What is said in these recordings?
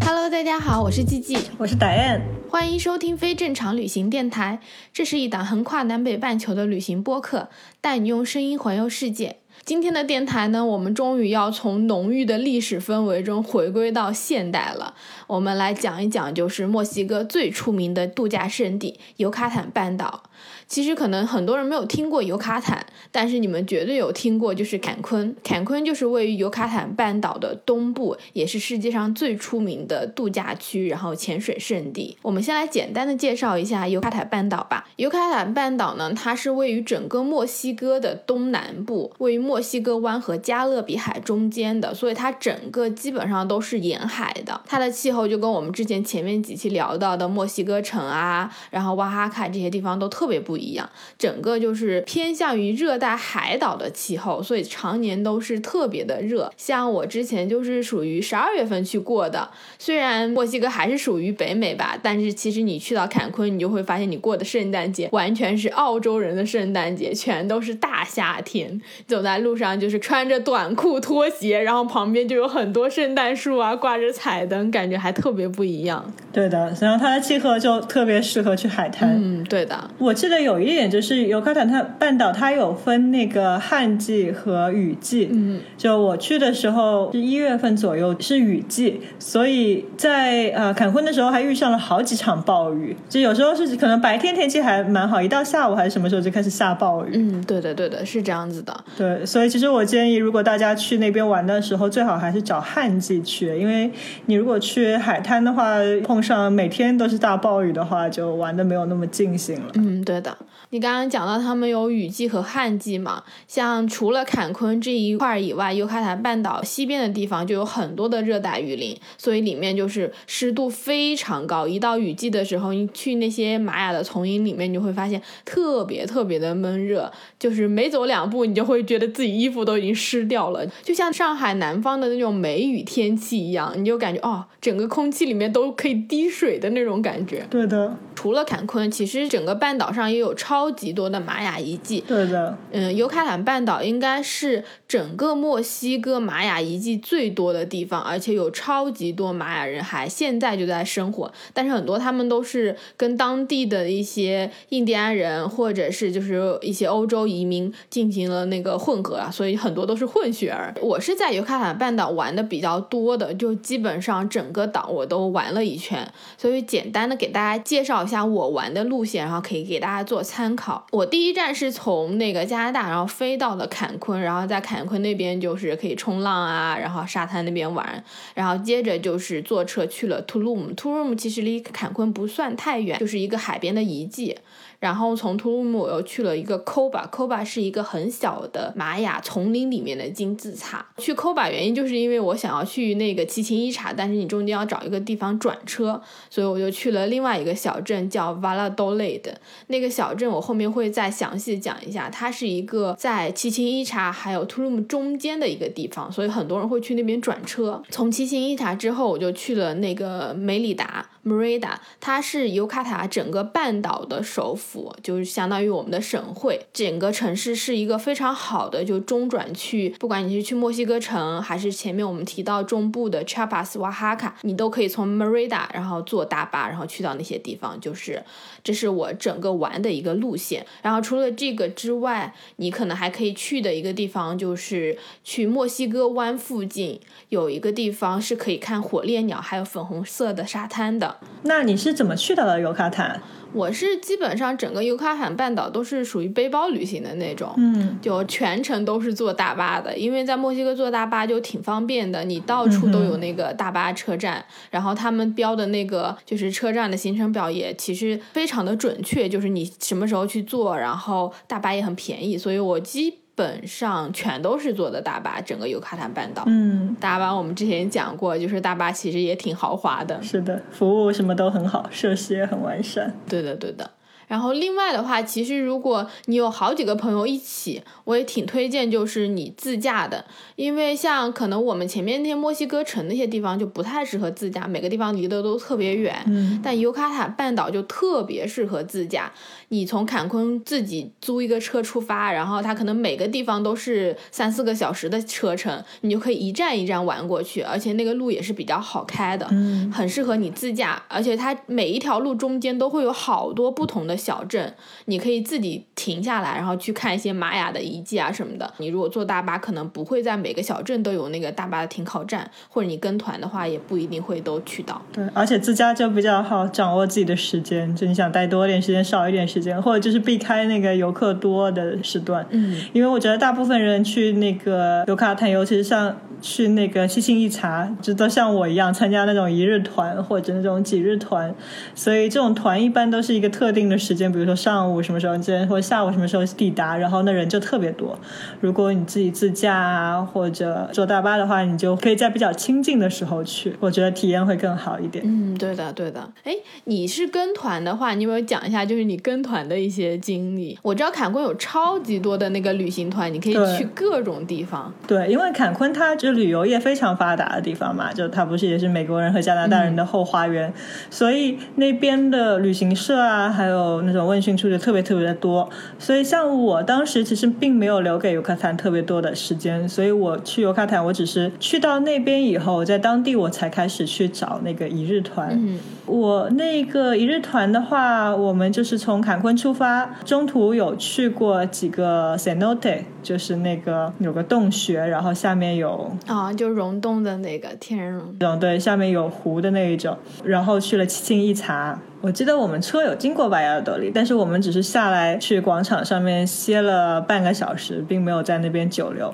Hello，大家好，我是季季，我是 Diane，欢迎收听非正常旅行电台。这是一档横跨南北半球的旅行播客，带你用声音环游世界。今天的电台呢，我们终于要从浓郁的历史氛围中回归到现代了。我们来讲一讲，就是墨西哥最出名的度假胜地——尤卡坦半岛。其实可能很多人没有听过尤卡坦，但是你们绝对有听过，就是坎昆。坎昆就是位于尤卡坦半岛的东部，也是世界上最出名的度假区，然后潜水胜地。我们先来简单的介绍一下尤卡坦半岛吧。尤卡坦半岛呢，它是位于整个墨西哥的东南部，位于墨西哥湾和加勒比海中间的，所以它整个基本上都是沿海的。它的气候就跟我们之前前面几期聊到的墨西哥城啊，然后瓦哈卡这些地方都特别不一样，整个就是偏向于热带海岛的气候，所以常年都是特别的热。像我之前就是属于十二月份去过的，虽然墨西哥还是属于北美吧，但是其实你去到坎昆，你就会发现你过的圣诞节完全是澳洲人的圣诞节，全都是大夏天，走在路上就是穿着短裤拖鞋，然后旁边就有很多圣诞树啊，挂着彩灯，感觉还特别不一样。对的，然后它的气候就特别适合去海滩。嗯，对的。我记得有一点就是尤卡坦它半岛它有分那个旱季和雨季。嗯，就我去的时候是一月份左右是雨季，所以在呃坎昆的时候还遇上了好几场暴雨。就有时候是可能白天天气还蛮好，一到下午还是什么时候就开始下暴雨。嗯，对的，对的，是这样子的。对，所以其实我建议，如果大家去那边玩的时候，最好还是找旱季去，因为你如果去海滩的话，碰上每天都是大暴雨的话，就玩的没有那么尽兴了。嗯，对的。你刚刚讲到他们有雨季和旱季嘛？像除了坎昆这一块以外，尤卡坦半岛西边的地方就有很多的热带雨林，所以里面就是湿度非常高。一到雨季的时候，你去那些玛雅的丛林里面，你就会发现特别特别的闷热，就是每走两步，你就会觉得自己衣服都已经湿掉了，就像上海南方的那种梅雨天气一样，你就感觉哦，整个空气里面都可以滴水的那种感觉。对的。除了坎昆，其实整个半岛上也有超级多的玛雅遗迹。对的，嗯，尤卡坦半岛应该是整个墨西哥玛雅遗迹最多的地方，而且有超级多玛雅人还现在就在生活。但是很多他们都是跟当地的一些印第安人或者是就是一些欧洲移民进行了那个混合啊，所以很多都是混血儿。我是在尤卡坦半岛玩的比较多的，就基本上整个岛我都玩了一圈，所以简单的给大家介绍一。下我玩的路线，然后可以给大家做参参考。我第一站是从那个加拿大，然后飞到了坎昆，然后在坎昆那边就是可以冲浪啊，然后沙滩那边玩，然后接着就是坐车去了 Tulum。Tulum 其实离坎昆不算太远，就是一个海边的遗迹。然后从图鲁姆我又去了一个 Coba，Coba 是一个很小的玛雅丛林里面的金字塔。去 Coba 原因就是因为我想要去那个奇琴伊察，但是你中间要找一个地方转车，所以我就去了另外一个小镇叫 Valladolid。那个小镇我后面会再详细讲一下，它是一个在奇琴伊察还有图鲁姆中间的一个地方，所以很多人会去那边转车。从奇琴伊察之后，我就去了那个梅里达。Merida，它是尤卡塔整个半岛的首府，就是相当于我们的省会。整个城市是一个非常好的就中转区，不管你是去墨西哥城，还是前面我们提到中部的 Chiapas、瓦哈卡，你都可以从 Merida 然后坐大巴，然后去到那些地方。就是这是我整个玩的一个路线。然后除了这个之外，你可能还可以去的一个地方就是去墨西哥湾附近有一个地方是可以看火烈鸟，还有粉红色的沙滩的。那你是怎么去到的尤卡坦？我是基本上整个尤卡罕半岛都是属于背包旅行的那种，嗯，就全程都是坐大巴的，因为在墨西哥坐大巴就挺方便的，你到处都有那个大巴车站，然后他们标的那个就是车站的行程表也其实非常的准确，就是你什么时候去坐，然后大巴也很便宜，所以我基。本上全都是坐的大巴，整个尤卡坦半岛。嗯，大巴我们之前讲过，就是大巴其实也挺豪华的。是的，服务什么都很好，设施也很完善。对的，对的。然后另外的话，其实如果你有好几个朋友一起，我也挺推荐就是你自驾的，因为像可能我们前面那些墨西哥城那些地方就不太适合自驾，每个地方离得都特别远。嗯，但尤卡坦半岛就特别适合自驾。你从坎昆自己租一个车出发，然后它可能每个地方都是三四个小时的车程，你就可以一站一站玩过去，而且那个路也是比较好开的，嗯，很适合你自驾。而且它每一条路中间都会有好多不同的小镇，你可以自己停下来，然后去看一些玛雅的遗迹啊什么的。你如果坐大巴，可能不会在每个小镇都有那个大巴的停靠站，或者你跟团的话，也不一定会都去到。对，而且自驾就比较好掌握自己的时间，就你想待多一点时间，少一点时间，或者就是避开那个游客多的时段。嗯，因为我觉得大部分人去那个尤卡坦，尤其是像去那个七星一茶，就都像我一样参加那种一日团或者那种几日团，所以这种团一般都是一个特定的时间，比如说上午什么时候见，或者下午什么时候抵达，然后那人就特别多。如果你自己自驾啊，或者坐大巴的话，你就可以在比较清静的时候去，我觉得体验会更好一点。嗯，对的，对的。哎，你是跟团的话，你有没有讲一下，就是你跟团的一些经历？我知道坎昆有超级多的那个旅行团，你可以去各种地方。对，因为坎昆它就旅游业非常发达的地方嘛，就它不是也是美国人和加拿大人的后花园，所以那边的旅行社啊，还有那种问讯处就特别特别的多。所以像我当时其实并没有留给尤卡坦特别多的时间，所以我去尤卡坦，我只是去到那边以后，在当地我才开始去找那个一日团。嗯我那个一日团的话，我们就是从坎昆出发，中途有去过几个 cenote，就是那个有个洞穴，然后下面有啊，就溶洞的那个天然溶。洞对，下面有湖的那一种，然后去了七星一茶。我记得我们车有经过巴亚尔多里，但是我们只是下来去广场上面歇了半个小时，并没有在那边久留。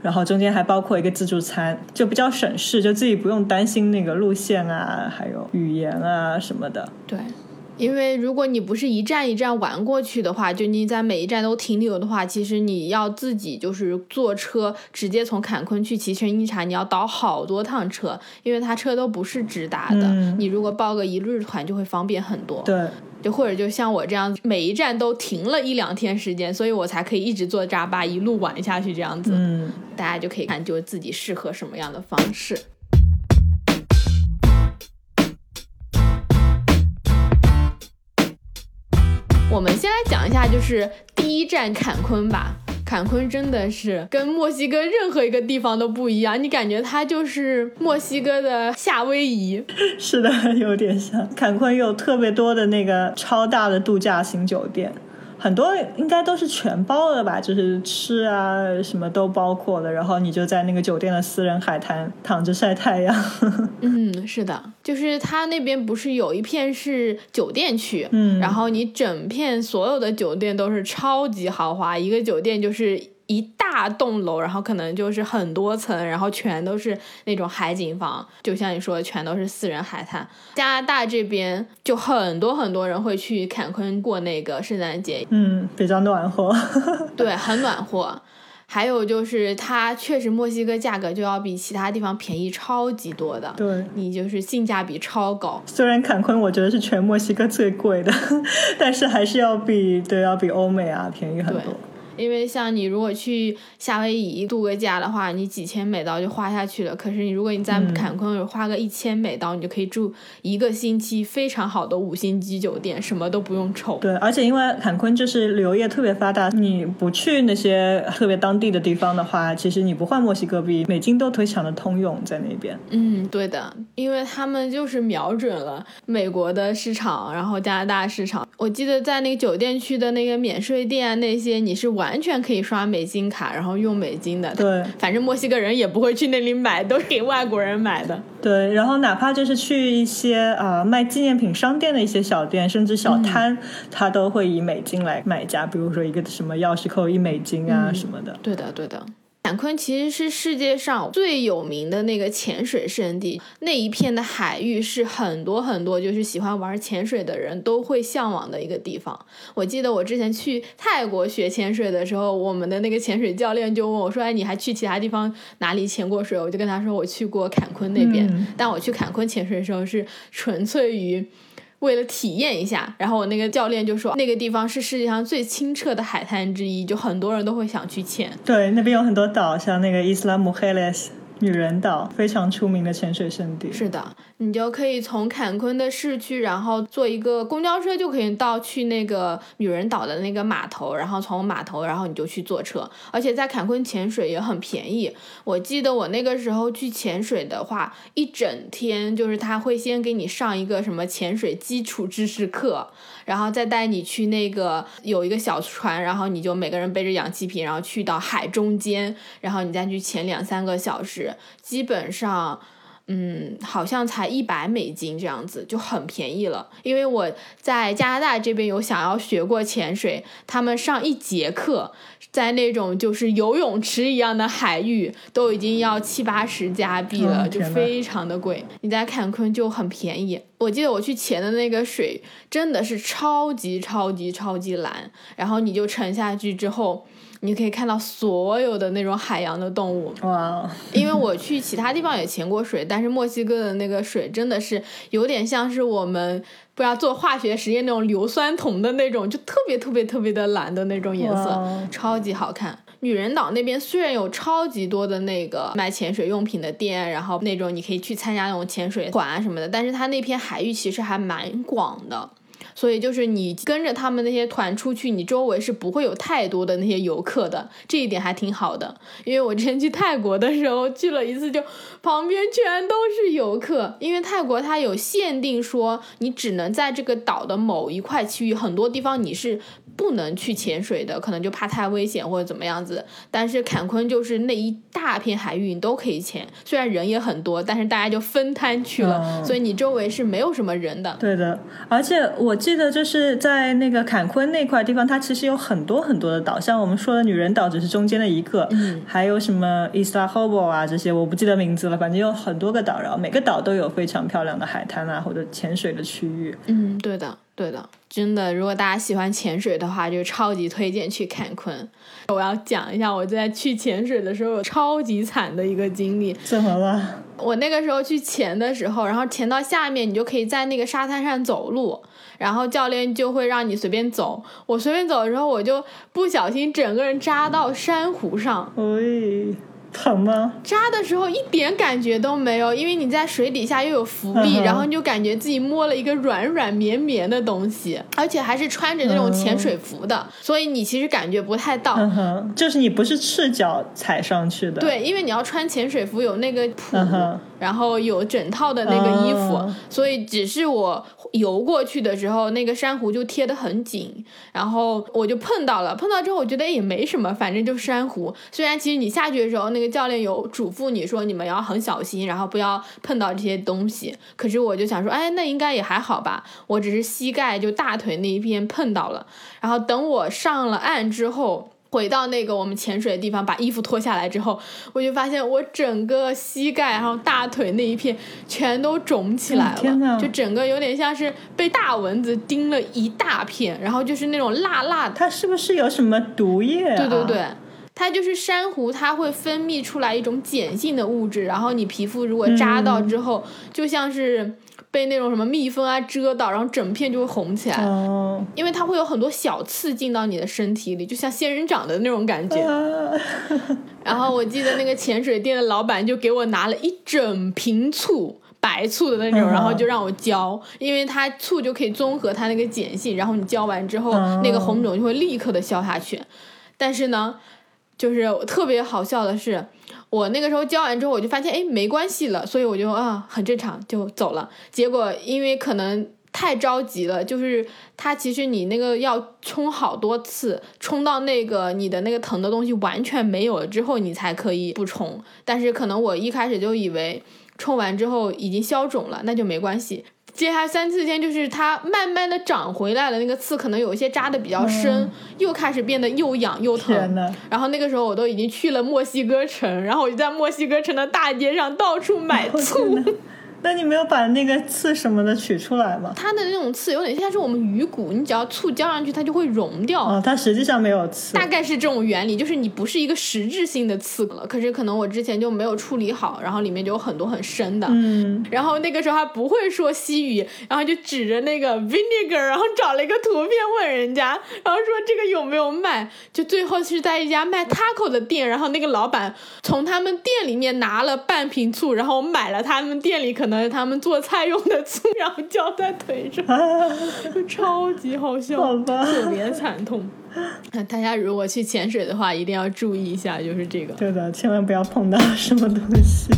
然后中间还包括一个自助餐，就比较省事，就自己不用担心那个路线啊，还有语言啊什么的。对，因为如果你不是一站一站玩过去的话，就你在每一站都停留的话，其实你要自己就是坐车直接从坎昆去奇城伊察，你要倒好多趟车，因为它车都不是直达的。嗯你如果报个一日团就会方便很多。对，就或者就像我这样，每一站都停了一两天时间，所以我才可以一直坐扎巴一路玩下去这样子。嗯，大家就可以看，就自己适合什么样的方式。我们先来讲一下，就是第一站坎昆吧。坎昆真的是跟墨西哥任何一个地方都不一样，你感觉它就是墨西哥的夏威夷。是的，有点像。坎昆有特别多的那个超大的度假型酒店，很多应该都是全包的吧，就是吃啊什么都包括的。然后你就在那个酒店的私人海滩躺着晒太阳。嗯，是的，就是它那边不是有一片是酒店区，嗯然后你整片所有的酒店都是超级豪华，一个酒店就是一大栋楼，然后可能就是很多层，然后全都是那种海景房，就像你说的，全都是私人海滩。加拿大这边就很多很多人会去坎昆过那个圣诞节，嗯，比较暖和。对，很暖和。还有就是，它确实墨西哥价格就要比其他地方便宜超级多的，对，你就是性价比超高。虽然坎昆我觉得是全墨西哥最贵的，但是还是要比对要比欧美啊便宜很对多。因为像你如果去夏威夷度个假的话，你几千美刀就花下去了。可是你如果你在嗯坎昆花个一千美刀，你就可以住一个星期非常好的五星级酒店，什么都不用愁。对，而且因为坎昆就是旅游业特别发达，你不去那些特别当地的地方的话，其实你不换墨西哥币，美金都非常的通用在那边。嗯，对的，因为他们就是瞄准了美国的市场，然后加拿大市场。我记得在那个酒店区的那个免税店啊那些，你是完全可以刷美金卡，然后用美金的。对反正墨西哥人也不会去那里买，都是给外国人买的。对，然后哪怕就是去一些啊、呃卖纪念品商店的一些小店，甚至小摊，他都会以美金来买家，比如说一个什么钥匙扣一美金啊、嗯什么的。对的，对的。坎昆其实是世界上最有名的那个潜水圣地，那一片的海域是很多很多就是喜欢玩潜水的人都会向往的一个地方。我记得我之前去泰国学潜水的时候，我们的那个潜水教练就问我说：“哎，你还去其他地方哪里潜过水？”我就跟他说我去过坎昆那边，嗯但我去坎昆潜水的时候是纯粹于。为了体验一下，然后我那个教练就说那个地方是世界上最清澈的海滩之一，就很多人都会想去潜。对，那边有很多岛，像那个伊斯兰姆黑勒斯。女人岛非常出名的潜水圣地。是的，你就可以从坎昆的市区，然后坐一个公交车就可以到去那个女人岛的那个码头，然后从码头，然后你就去坐车。而且在坎昆潜水也很便宜。我记得我那个时候去潜水的话，一整天就是他会先给你上一个什么潜水基础知识课。然后再带你去那个有一个小船，然后你就每个人背着氧气瓶，然后去到海中间，然后你再去潜两三个小时，基本上，嗯，好像才一百美金这样子，就很便宜了。因为我在加拿大这边有想要学过潜水，他们上一节课。在那种就是游泳池一样的海域，都已经要七八十加币了，就非常的贵。你在坎昆就很便宜。我记得我去潜的那个水真的是超级超级超级蓝，然后你就沉下去之后，你可以看到所有的那种海洋的动物。哇！因为我去其他地方也潜过水，但是墨西哥的那个水真的是有点像是我们。不要做化学实验那种硫酸铜的那种，就特别特别特别的蓝的那种颜色，超级好看。女人岛那边虽然有超级多的那个卖潜水用品的店，然后那种你可以去参加那种潜水团啊什么的，但是它那片海域其实还蛮广的。所以就是你跟着他们那些团出去，你周围是不会有太多的那些游客的，这一点还挺好的。因为我之前去泰国的时候去了一次，就旁边全都是游客。因为泰国它有限定，说你只能在这个岛的某一块区域，很多地方你是。不能去潜水的，可能就怕太危险或者怎么样子。但是坎昆就是那一大片海域，你都可以潜。虽然人也很多，但是大家就分摊去了，所以你周围是没有什么人的。对的，而且我记得就是在那个坎昆那块地方，它其实有很多很多的岛，像我们说的女人岛只是中间的一个，嗯，还有什么 Isla Hobo 啊这些，我不记得名字了，反正有很多个岛，然后每个岛都有非常漂亮的海滩啊或者潜水的区域。嗯，对的，对的。真的，如果大家喜欢潜水的话，就超级推荐去坎昆。我要讲一下我在去潜水的时候超级惨的一个经历。怎么了？我那个时候去潜的时候，然后潜到下面，你就可以在那个沙滩上走路，然后教练就会让你随便走。我随便走的时候，我就不小心整个人扎到珊瑚上。哎。疼吗？扎的时候一点感觉都没有，因为你在水底下又有浮力，然后你就感觉自己摸了一个软软绵绵的东西，而且还是穿着那种潜水服的，所以你其实感觉不太到。就是你不是赤脚踩上去的。对，因为你要穿潜水服，有那个蹼，然后有整套的那个衣服，所以只是我游过去的时候，那个珊瑚就贴得很紧，然后我就碰到了，碰到之后我觉得也没什么，反正就珊瑚。虽然其实你下去的时候那。那个教练有嘱咐你说，你们要很小心，然后不要碰到这些东西。可是我就想说，哎，那应该也还好吧。我只是膝盖就大腿那一片碰到了。然后等我上了岸之后，回到那个我们潜水的地方，把衣服脱下来之后，我就发现我整个膝盖，然后大腿那一片全都肿起来了。就整个有点像是被大蚊子叮了一大片，然后就是那种辣辣的。它是不是有什么毒液？对对对。它就是珊瑚，它会分泌出来一种碱性的物质，然后你皮肤如果扎到之后，就像是被那种什么蜜蜂啊蛰到，然后整片就会红起来。哦，因为它会有很多小刺进到你的身体里，就像仙人掌的那种感觉。然后我记得那个潜水店的老板就给我拿了一整瓶醋，白醋的那种，然后就让我浇，因为它醋就可以综合它那个碱性，然后你浇完之后，那个红肿就会立刻的消下去。但是呢。就是特别好笑的是，我那个时候交完之后，我就发现哎没关系了，所以我就啊很正常就走了。结果因为可能太着急了，就是它其实你那个要冲好多次，冲到那个你的那个疼的东西完全没有了之后，你才可以不冲。但是可能我一开始就以为冲完之后已经消肿了，那就没关系。接下来三四天，就是它慢慢的长回来了，那个刺可能有一些扎的比较深，又开始变得又痒又疼。然后那个时候我都已经去了墨西哥城，然后我就在墨西哥城的大街上到处买醋。那你没有把那个刺什么的取出来吗？它的那种刺有点像是我们鱼骨，你只要醋浇上去，它就会溶掉。哦，它实际上没有刺。大概是这种原理，就是你不是一个实质性的刺了，可是可能我之前就没有处理好，然后里面就有很多很深的。嗯，然后那个时候还不会说西语，然后就指着那个 vinegar，然后找了一个图片问人家，然后说这个有没有卖？就最后是在一家卖 taco 的店，然后那个老板从他们店里面拿了半瓶醋，然后买了他们店里可能他们做菜用的醋，然后浇在腿上，就超级好笑，特别惨痛。那大家如果去潜水的话，一定要注意一下，就是这个。对的，千万不要碰到什么东西。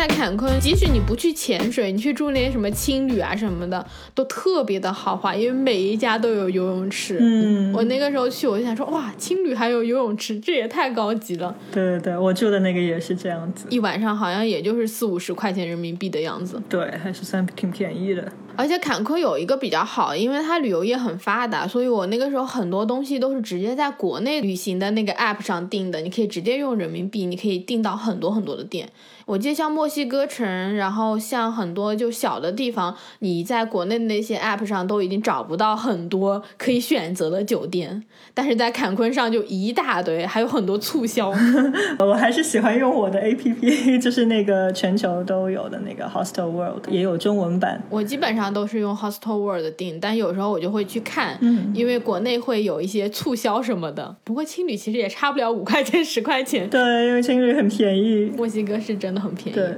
在坎昆，即使你不去潜水，你去住那些什么青旅啊什么的，都特别的豪华，因为每一家都有游泳池。嗯，我那个时候去，我就想说，哇，青旅还有游泳池，这也太高级了。对对对，我住的那个也是这样子。一晚上好像也就是四五十块钱人民币的样子。对，还是算挺便宜的。而且坎昆有一个比较好，因为它旅游业很发达，所以我那个时候很多东西都是直接在国内旅行的那个 app 上订的，你可以直接用人民币，你可以订到很多很多的店。我记得像墨西哥城，然后像很多就小的地方，你在国内的那些 app 上都已经找不到很多可以选择的酒店，但是在坎昆上就一大堆，还有很多促销。我还是喜欢用我的 app，就是那个全球都有的那个 Hostel World，也有中文版。我基本上都是用 Hostel World 订，但有时候我就会去看，嗯因为国内会有一些促销什么的。不过青旅其实也差不了五块钱十块钱，对，因为青旅很便宜。墨西哥是真的很便宜。对，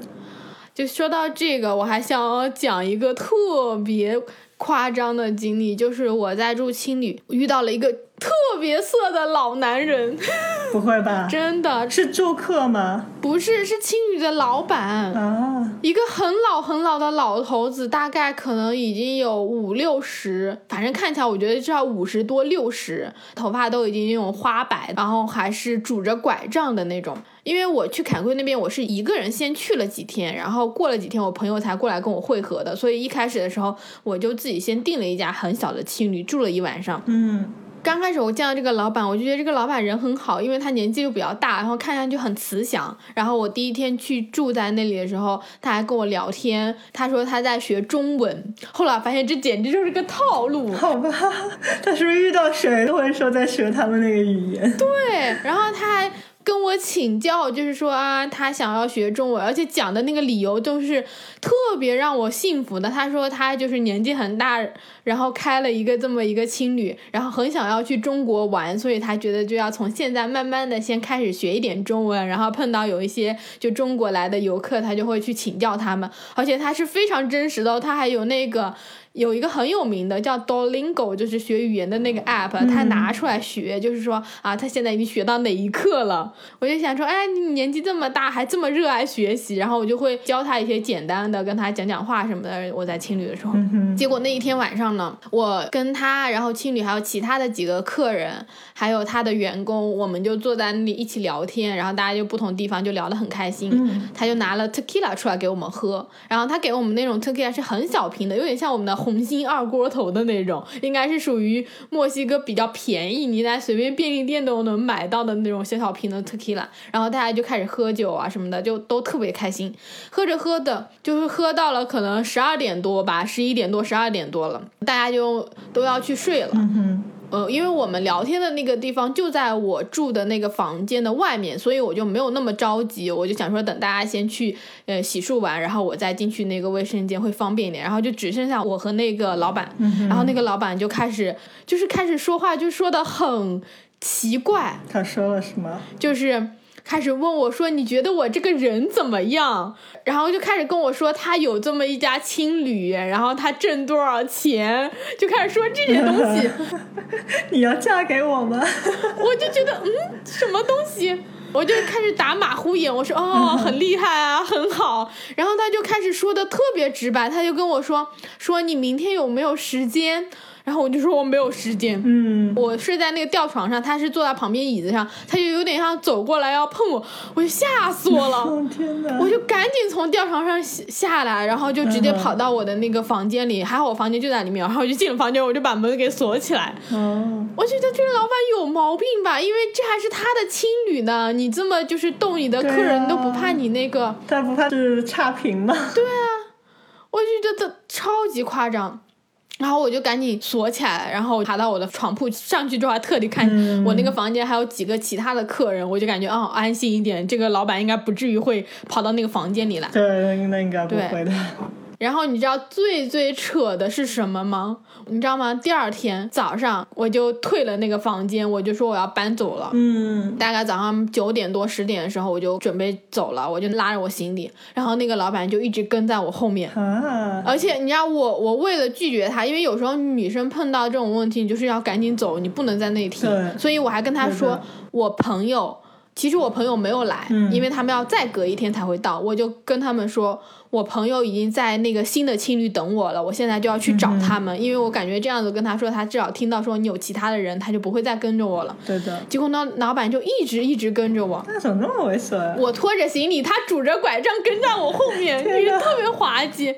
就说到这个，我还想讲一个特别夸张的经历，就是我在住青旅遇到了一个特别色的老男人，不会吧？真的是住客吗？不是是青旅的老板。啊，一个很老很老的老头子，大概可能已经有五六十，反正看起来我觉得至少五十多六十，头发都已经那种花白，然后还是拄着拐杖的那种。因为我去坎昆那边，我是一个人先去了几天，然后过了几天我朋友才过来跟我会合的，所以一开始的时候我就自己先订了一家很小的青旅，住了一晚上。嗯，刚开始我见到这个老板，我就觉得这个老板人很好，因为他年纪又比较大，然后看上去很慈祥。然后我第一天去住在那里的时候，他还跟我聊天，他说他在学中文。后来发现这简直就是个套路。好吧，他是不是遇到谁都会说在学他们那个语言？对，然后他还跟我请教，就是说啊，他想要学中文，而且讲的那个理由都是特别让我信服的。他说他就是年纪很大，然后开了一个这么一个青旅，然后很想要去中国玩，所以他觉得就要从现在慢慢的先开始学一点中文，然后碰到有一些就中国来的游客，他就会去请教他们，而且他是非常真实的，他还有那个。有一个很有名的叫 Duolingo，就是学语言的那个 app，他拿出来学，就是说啊，他现在已经学到哪一课了。我就想说，哎，你年纪这么大，还这么热爱学习，然后我就会教他一些简单的，跟他讲讲话什么的。我在青旅的时候，结果那一天晚上呢，我跟他，然后青旅还有其他的几个客人，还有他的员工，我们就坐在那里一起聊天，然后大家就不同地方就聊得很开心。他就拿了 tequila 出来给我们喝，然后他给我们那种 tequila 是很小瓶的，有点像我们的红星二锅头的那种，应该是属于墨西哥比较便宜，你在随便便利店都能买到的那种小小瓶的 tequila。然后大家就开始喝酒啊什么的，就都特别开心。喝着喝的，就是喝到了可能十二点多吧，十一点多、十二点多了，大家就都要去睡了。嗯呃，因为我们聊天的那个地方就在我住的那个房间的外面，所以我就没有那么着急。我就想说，等大家先去呃洗漱完，然后我再进去那个卫生间会方便一点。然后就只剩下我和那个老板，然后那个老板就开始就是开始说话，就说的很奇怪，他说了什么？就是开始问我说：“你觉得我这个人怎么样？”然后就开始跟我说他有这么一家青旅，然后他挣多少钱，就开始说这些东西。你要嫁给我吗？我就觉得，嗯，什么东西？我就开始打马虎眼，我说哦，很厉害啊，很好。然后他就开始说的特别直白，他就跟我说说你明天有没有时间？然后我就说我没有时间。嗯，我睡在那个吊床上，他是坐在旁边椅子上，他就有点像走过来要碰我，我就吓死我了。哦天哪！我就赶紧从吊床上下下来，然后就直接跑到我的那个房间里，还好我房间就在里面，然后我就进了房间，我就把门给锁起来。哦，我觉得这个老板有毛病吧，因为这还是他的青旅呢，你这么就是动你的客人都不怕你那个，他不怕是差评吗？对啊，我就觉得超级夸张。然后我就赶紧锁起来，然后爬到我的床铺上去之后，还特地看嗯我那个房间还有几个其他的客人，我就感觉哦安心一点，这个老板应该不至于会跑到那个房间里来。对，那应该不会的。然后你知道最最扯的是什么吗？你知道吗？第二天早上我就退了那个房间，我就说我要搬走了。嗯，大概早上九点多十点的时候，我就准备走了，我就拉着我行李，然后那个老板就一直跟在我后面。啊，而且你知道我，我为了拒绝他，因为有时候女生碰到这种问题，你就是要赶紧走，你不能在那里停。对所以我还跟他说，我朋友，其实我朋友没有来，嗯因为他们要再隔一天才会到。我就跟他们说，我朋友已经在那个新的青旅等我了，我现在就要去找他们，因为我感觉这样子跟他说，他至少听到说你有其他的人，他就不会再跟着我了。对的。结果呢，老板就一直一直跟着我。那怎么那么猥琐啊？我拖着行李，他拄着拐杖跟在我后面，就是特别滑稽。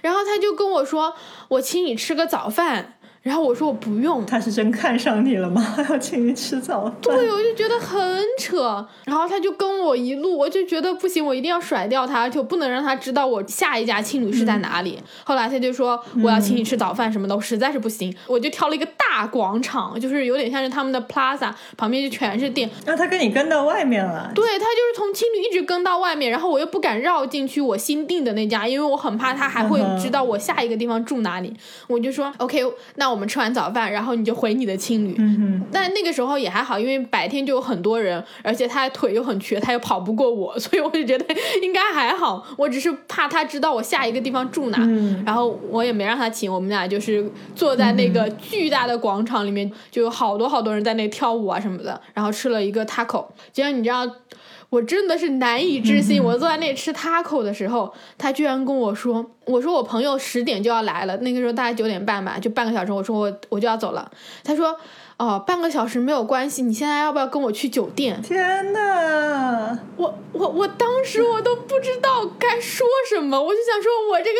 然后他就跟我说：“我请你吃个早饭。”然后我说：“我不用。”他是真看上你了吗？还 要请你吃早饭？对，我就觉得很扯。然后他就跟我一路，我就觉得不行，我一定要甩掉他，而且我不能让他知道我下一家青旅是在哪里。后来他就说我要请你吃早饭什么的，我实在是不行，我就挑了一个大广场，就是有点像是他们的 plaza，旁边就全是店。那他跟你跟到外面了。对他就是从青旅一直跟到外面，然后我又不敢绕进去我新订的那家，因为我很怕他还会知道我下一个地方住哪里。我就说 OK，那我们吃完早饭，然后你就回你的青旅。嗯但那个时候也还好，因为白天就有很多人，而且他腿又很瘸，他又跑不过我，所以我就觉得应该还好。我只是怕他知道我下一个地方住哪，嗯然后我也没让他请，我们俩就是坐在那个巨大的广场里面，就有好多好多人在那跳舞啊什么的，然后吃了一个 taco。结果你知道。我真的是难以置信，我坐在那里吃 taco 的时候，他居然跟我说：“我说我朋友十点就要来了，那个时候大概九点半吧，就半个小时。”我说我我就要走了。他说：“哦，半个小时没有关系，你现在要不要跟我去酒店？”天哪！我我我当时我都不知道该说什么，我就想说，我这个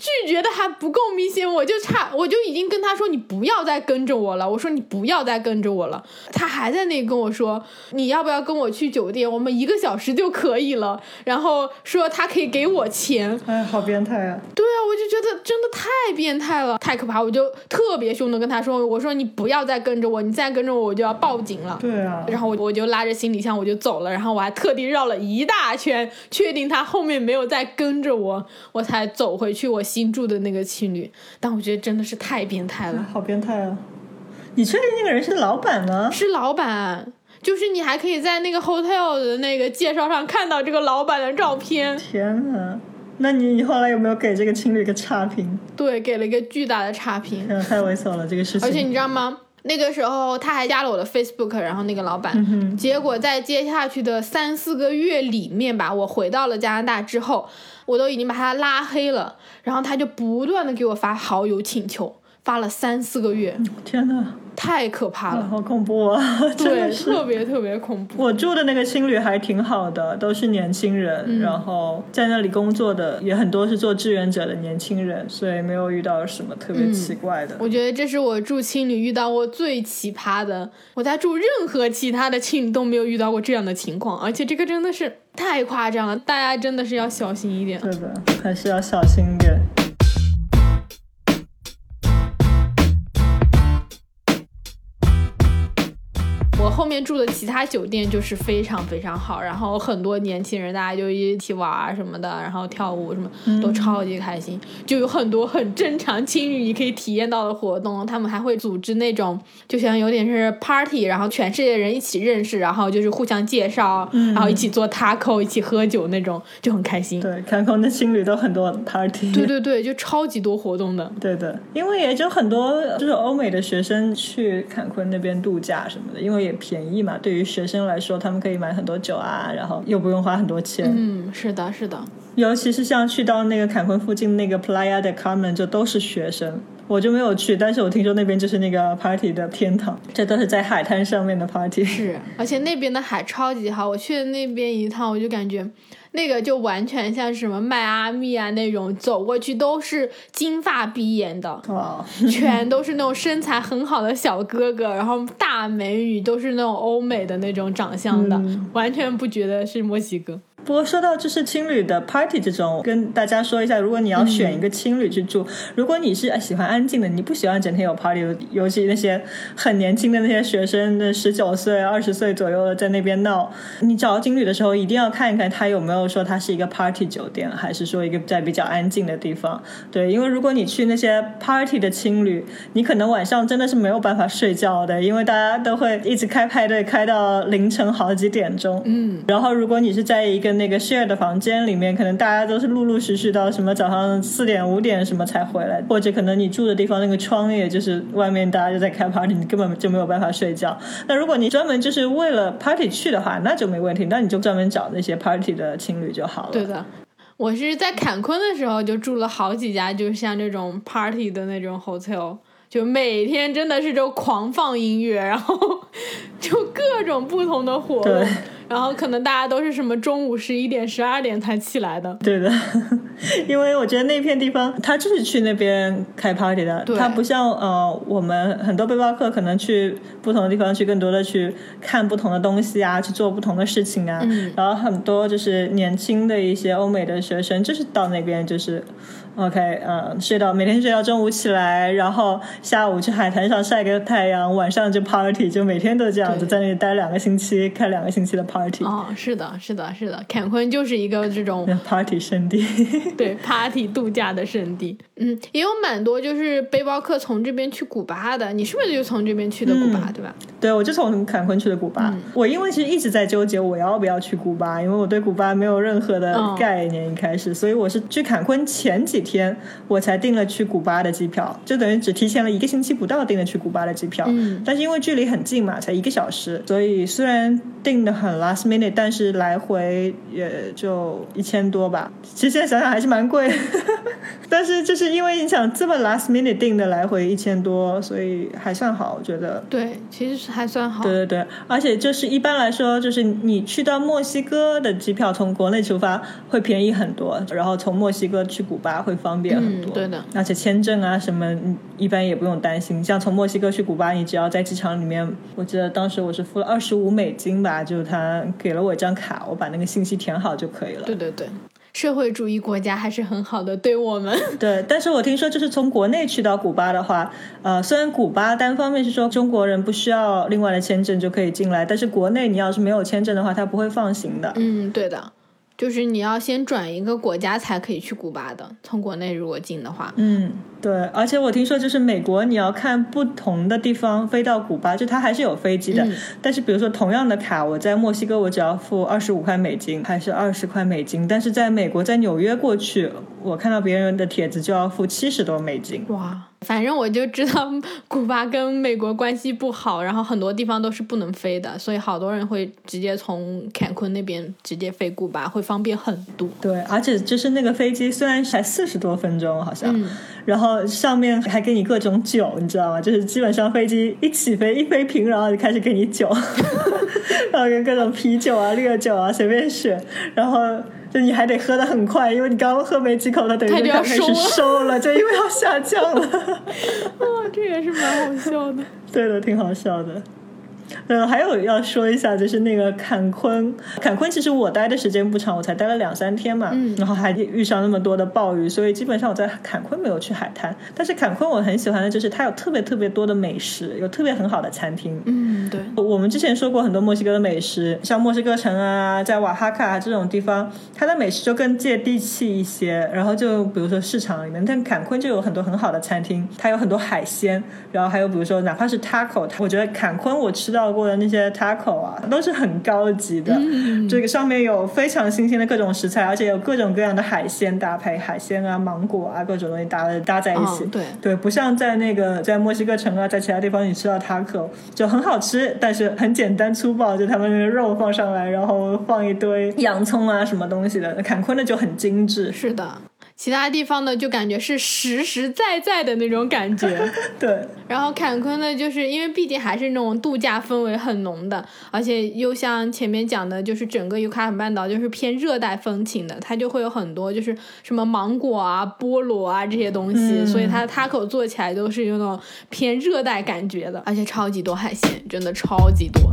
拒绝的还不够明显，我就差我就已经跟他说你不要再跟着我了，我说你不要再跟着我了，他还在那跟我说你要不要跟我去酒店，我们一个小时就可以了，然后说他可以给我钱，哎，好变态啊！对啊，我就觉得真的太变态了，太可怕，我就特别凶的跟他说，我说你不要再跟着我，你再跟着我我就要报警了。对啊，然后我我就拉着行李箱我就走了，然后我还特地绕了一大圈，确定他后面没有再跟着我，我才走回去我新住的那个青旅。但我觉得真的是太变态了，好变态啊！你确定那个人是老板吗？是老板，就是你还可以在那个 hotel 的那个介绍上看到这个老板的照片，天哪！那你你后来有没有给这个情侣个差评？对，给了一个巨大的差评。太猥琐了这个事情。而且你知道吗？那个时候他还加了我的 Facebook，然后那个老板，嗯结果在接下去的三四个月里面吧，我回到了加拿大之后，我都已经把他拉黑了，然后他就不断的给我发好友请求，发了三四个月，天呐，太可怕了，好恐怖啊！真对，的是。特别特别恐怖。我住的那个青旅还挺好的，都是年轻人，嗯然后在那里工作的也很多是做志愿者的年轻人，所以没有遇到什么特别奇怪的。我觉得这是我住青旅遇到过最奇葩的，我在住任何其他的青旅都没有遇到过这样的情况，而且这个真的是太夸张了，大家真的是要小心一点。对的，还是要小心一点。面住的其他酒店就是非常非常好，然后很多年轻人大家就一起玩啊什么的，然后跳舞什么都超级开心，就有很多很正常青旅你可以体验到的活动，他们还会组织那种就像有点是 party，然后全世界人一起认识，然后就是互相介绍，然后一起做 taco，一起喝酒那种，就很开心。对，看空的青旅都很多 party。对对对，就超级多活动的。对的，因为也就很多就是欧美的学生去坎昆那边度假什么的，因为也便宜嘛。对于学生来说，他们可以买很多酒啊，然后又不用花很多钱。嗯，是的，是的。尤其是像去到那个坎昆附近那个 Playa de Carmen，就都是学生，我就没有去，但是我听说那边就是那个 party 的天堂，这都是在海滩上面的 party。是，而且那边的海超级好，我去的那边一趟，我就感觉。那个就完全像什么迈阿密啊那种，走过去都是金发碧眼的，全都是那种身材很好的小哥哥，然后大美女都是那种欧美的那种长相的，完全不觉得是墨西哥。不过说到就是青旅的 party 这种，跟大家说一下，如果你要选一个青旅去住，如果你是喜欢安静的，你不喜欢整天有 party，尤其那些很年轻的那些学生，的十九岁、二十岁左右的在那边闹，你找青旅的时候一定要看一看他有没有说他是一个 party 酒店，还是说一个在比较安静的地方。对，因为如果你去那些 party 的青旅，你可能晚上真的是没有办法睡觉的，因为大家都会一直开派对，开到凌晨好几点钟。嗯，然后如果你是在一个那个 share 的房间里面，可能大家都是陆陆续续到什么早上四点五点什么才回来，或者可能你住的地方那个窗也就是外面大家就在开 party，你根本就没有办法睡觉。那如果你专门就是为了 party 去的话，那就没问题，那你就专门找那些 party 的情侣就好了。对的，我是在坎昆的时候就住了好几家，就是像这种 party 的那种 hotel，就每天真的是就狂放音乐，然后 就各种不同的活动。然后可能大家都是什么中午十一点、十二点才起来的。对的，因为我觉得那片地方，他就是去那边开 party 的。他不像呃，我们很多背包客可能去不同的地方，去更多的去看不同的东西啊，去做不同的事情啊。然后很多就是年轻的一些欧美的学生，就是到那边就是。OK，嗯，睡到每天睡到中午起来，然后下午去海滩上晒个太阳，晚上就 party，就每天都这样子在那里待两个星期，开两个星期的 party。哦，是的，是的，是的，坎昆就是一个这种 party 圣地，对，party 度假的圣地。嗯，也有蛮多就是背包客从这边去古巴的，你是不是就从这边去的古巴，对吧？对，我就从坎昆去的古巴。我因为其实一直在纠结我要不要去古巴，因为我对古巴没有任何的概念一开始，所以我是去坎昆前几天。天，我才订了去古巴的机票，就等于只提前了一个星期不到订了去古巴的机票。嗯，但是因为距离很近嘛，才一个小时，所以虽然订的很 last minute，但是来回也就一千多吧。其实现在想想还是蛮贵，但是就是因为你想这么 last minute 订的来回一千多，所以还算好，我觉得。对，其实是还算好。对对对，而且就是一般来说，就是你去到墨西哥的机票从国内出发会便宜很多，然后从墨西哥去古巴会。方便很多，对的，而且签证啊什么，一般也不用担心。像从墨西哥去古巴，你只要在机场里面，我记得当时我是付了二十五美金吧，就是他给了我一张卡，我把那个信息填好就可以了。对对对，社会主义国家还是很好的，对我们。对，但是我听说就是从国内去到古巴的话，呃，虽然古巴单方面是说中国人不需要另外的签证就可以进来，但是国内你要是没有签证的话，他不会放行的。嗯，对的。就是你要先转一个国家才可以去古巴的，从国内如果进的话，嗯，对，而且我听说就是美国你要看不同的地方飞到古巴，就它还是有飞机的，但是比如说同样的卡，我在墨西哥我只要付二十五块美金还是二十块美金，但是在美国在纽约过去，我看到别人的帖子就要付七十多美金，哇。反正我就知道 古巴跟美国关系不好，然后很多地方都是不能飞的，所以好多人会直接从坎昆那边直接飞古巴，会方便很多。对，而且就是那个飞机虽然才四十多分钟，好像，然后上面还给你各种酒，你知道吗？就是基本上飞机一起飞一飞平，然后就开始给你酒，然后跟各种啤酒啊、烈酒啊随便选，然后。就你还得喝的很快，因为你刚刚喝没几口，它等于就开始收了，就因为要下降了。啊，这也是蛮好笑的。对的，挺好笑的。呃，还有要说一下，就是那个坎昆，坎昆其实我待的时间不长，我才待了两三天嘛，然后还遇上那么多的暴雨，所以基本上我在坎昆没有去海滩。但是坎昆我很喜欢的就是它有特别特别多的美食，有特别很好的餐厅。嗯，对。我们之前说过很多墨西哥的美食，像墨西哥城啊，在瓦哈卡这种地方，它的美食就更接地气一些。然后就比如说市场里面，但坎昆就有很多很好的餐厅，它有很多海鲜，然后还有比如说哪怕是 taco，我觉得坎昆我吃到。到过的那些 taco 啊，都是很高级的。这个上面有非常新鲜的各种食材，而且有各种各样的海鲜搭配，海鲜啊、芒果啊，各种东西搭搭在一起。对对，不像在那个在墨西哥城啊，在其他地方你吃到 taco 就很好吃，但是很简单粗暴，就他们那个肉放上来，然后放一堆洋葱啊什么东西的。坎昆的就很精致。是的。其他地方呢就感觉是实实在在的那种感觉。对，然后坎昆呢，就是因为毕竟还是那种度假氛围很浓的，而且又像前面讲的，就是整个尤卡坦半岛就是偏热带风情的，它就会有很多就是什么芒果啊、菠萝啊这些东西，所以它 taco 做起来都是有那种偏热带感觉的，而且超级多海鲜，真的超级多。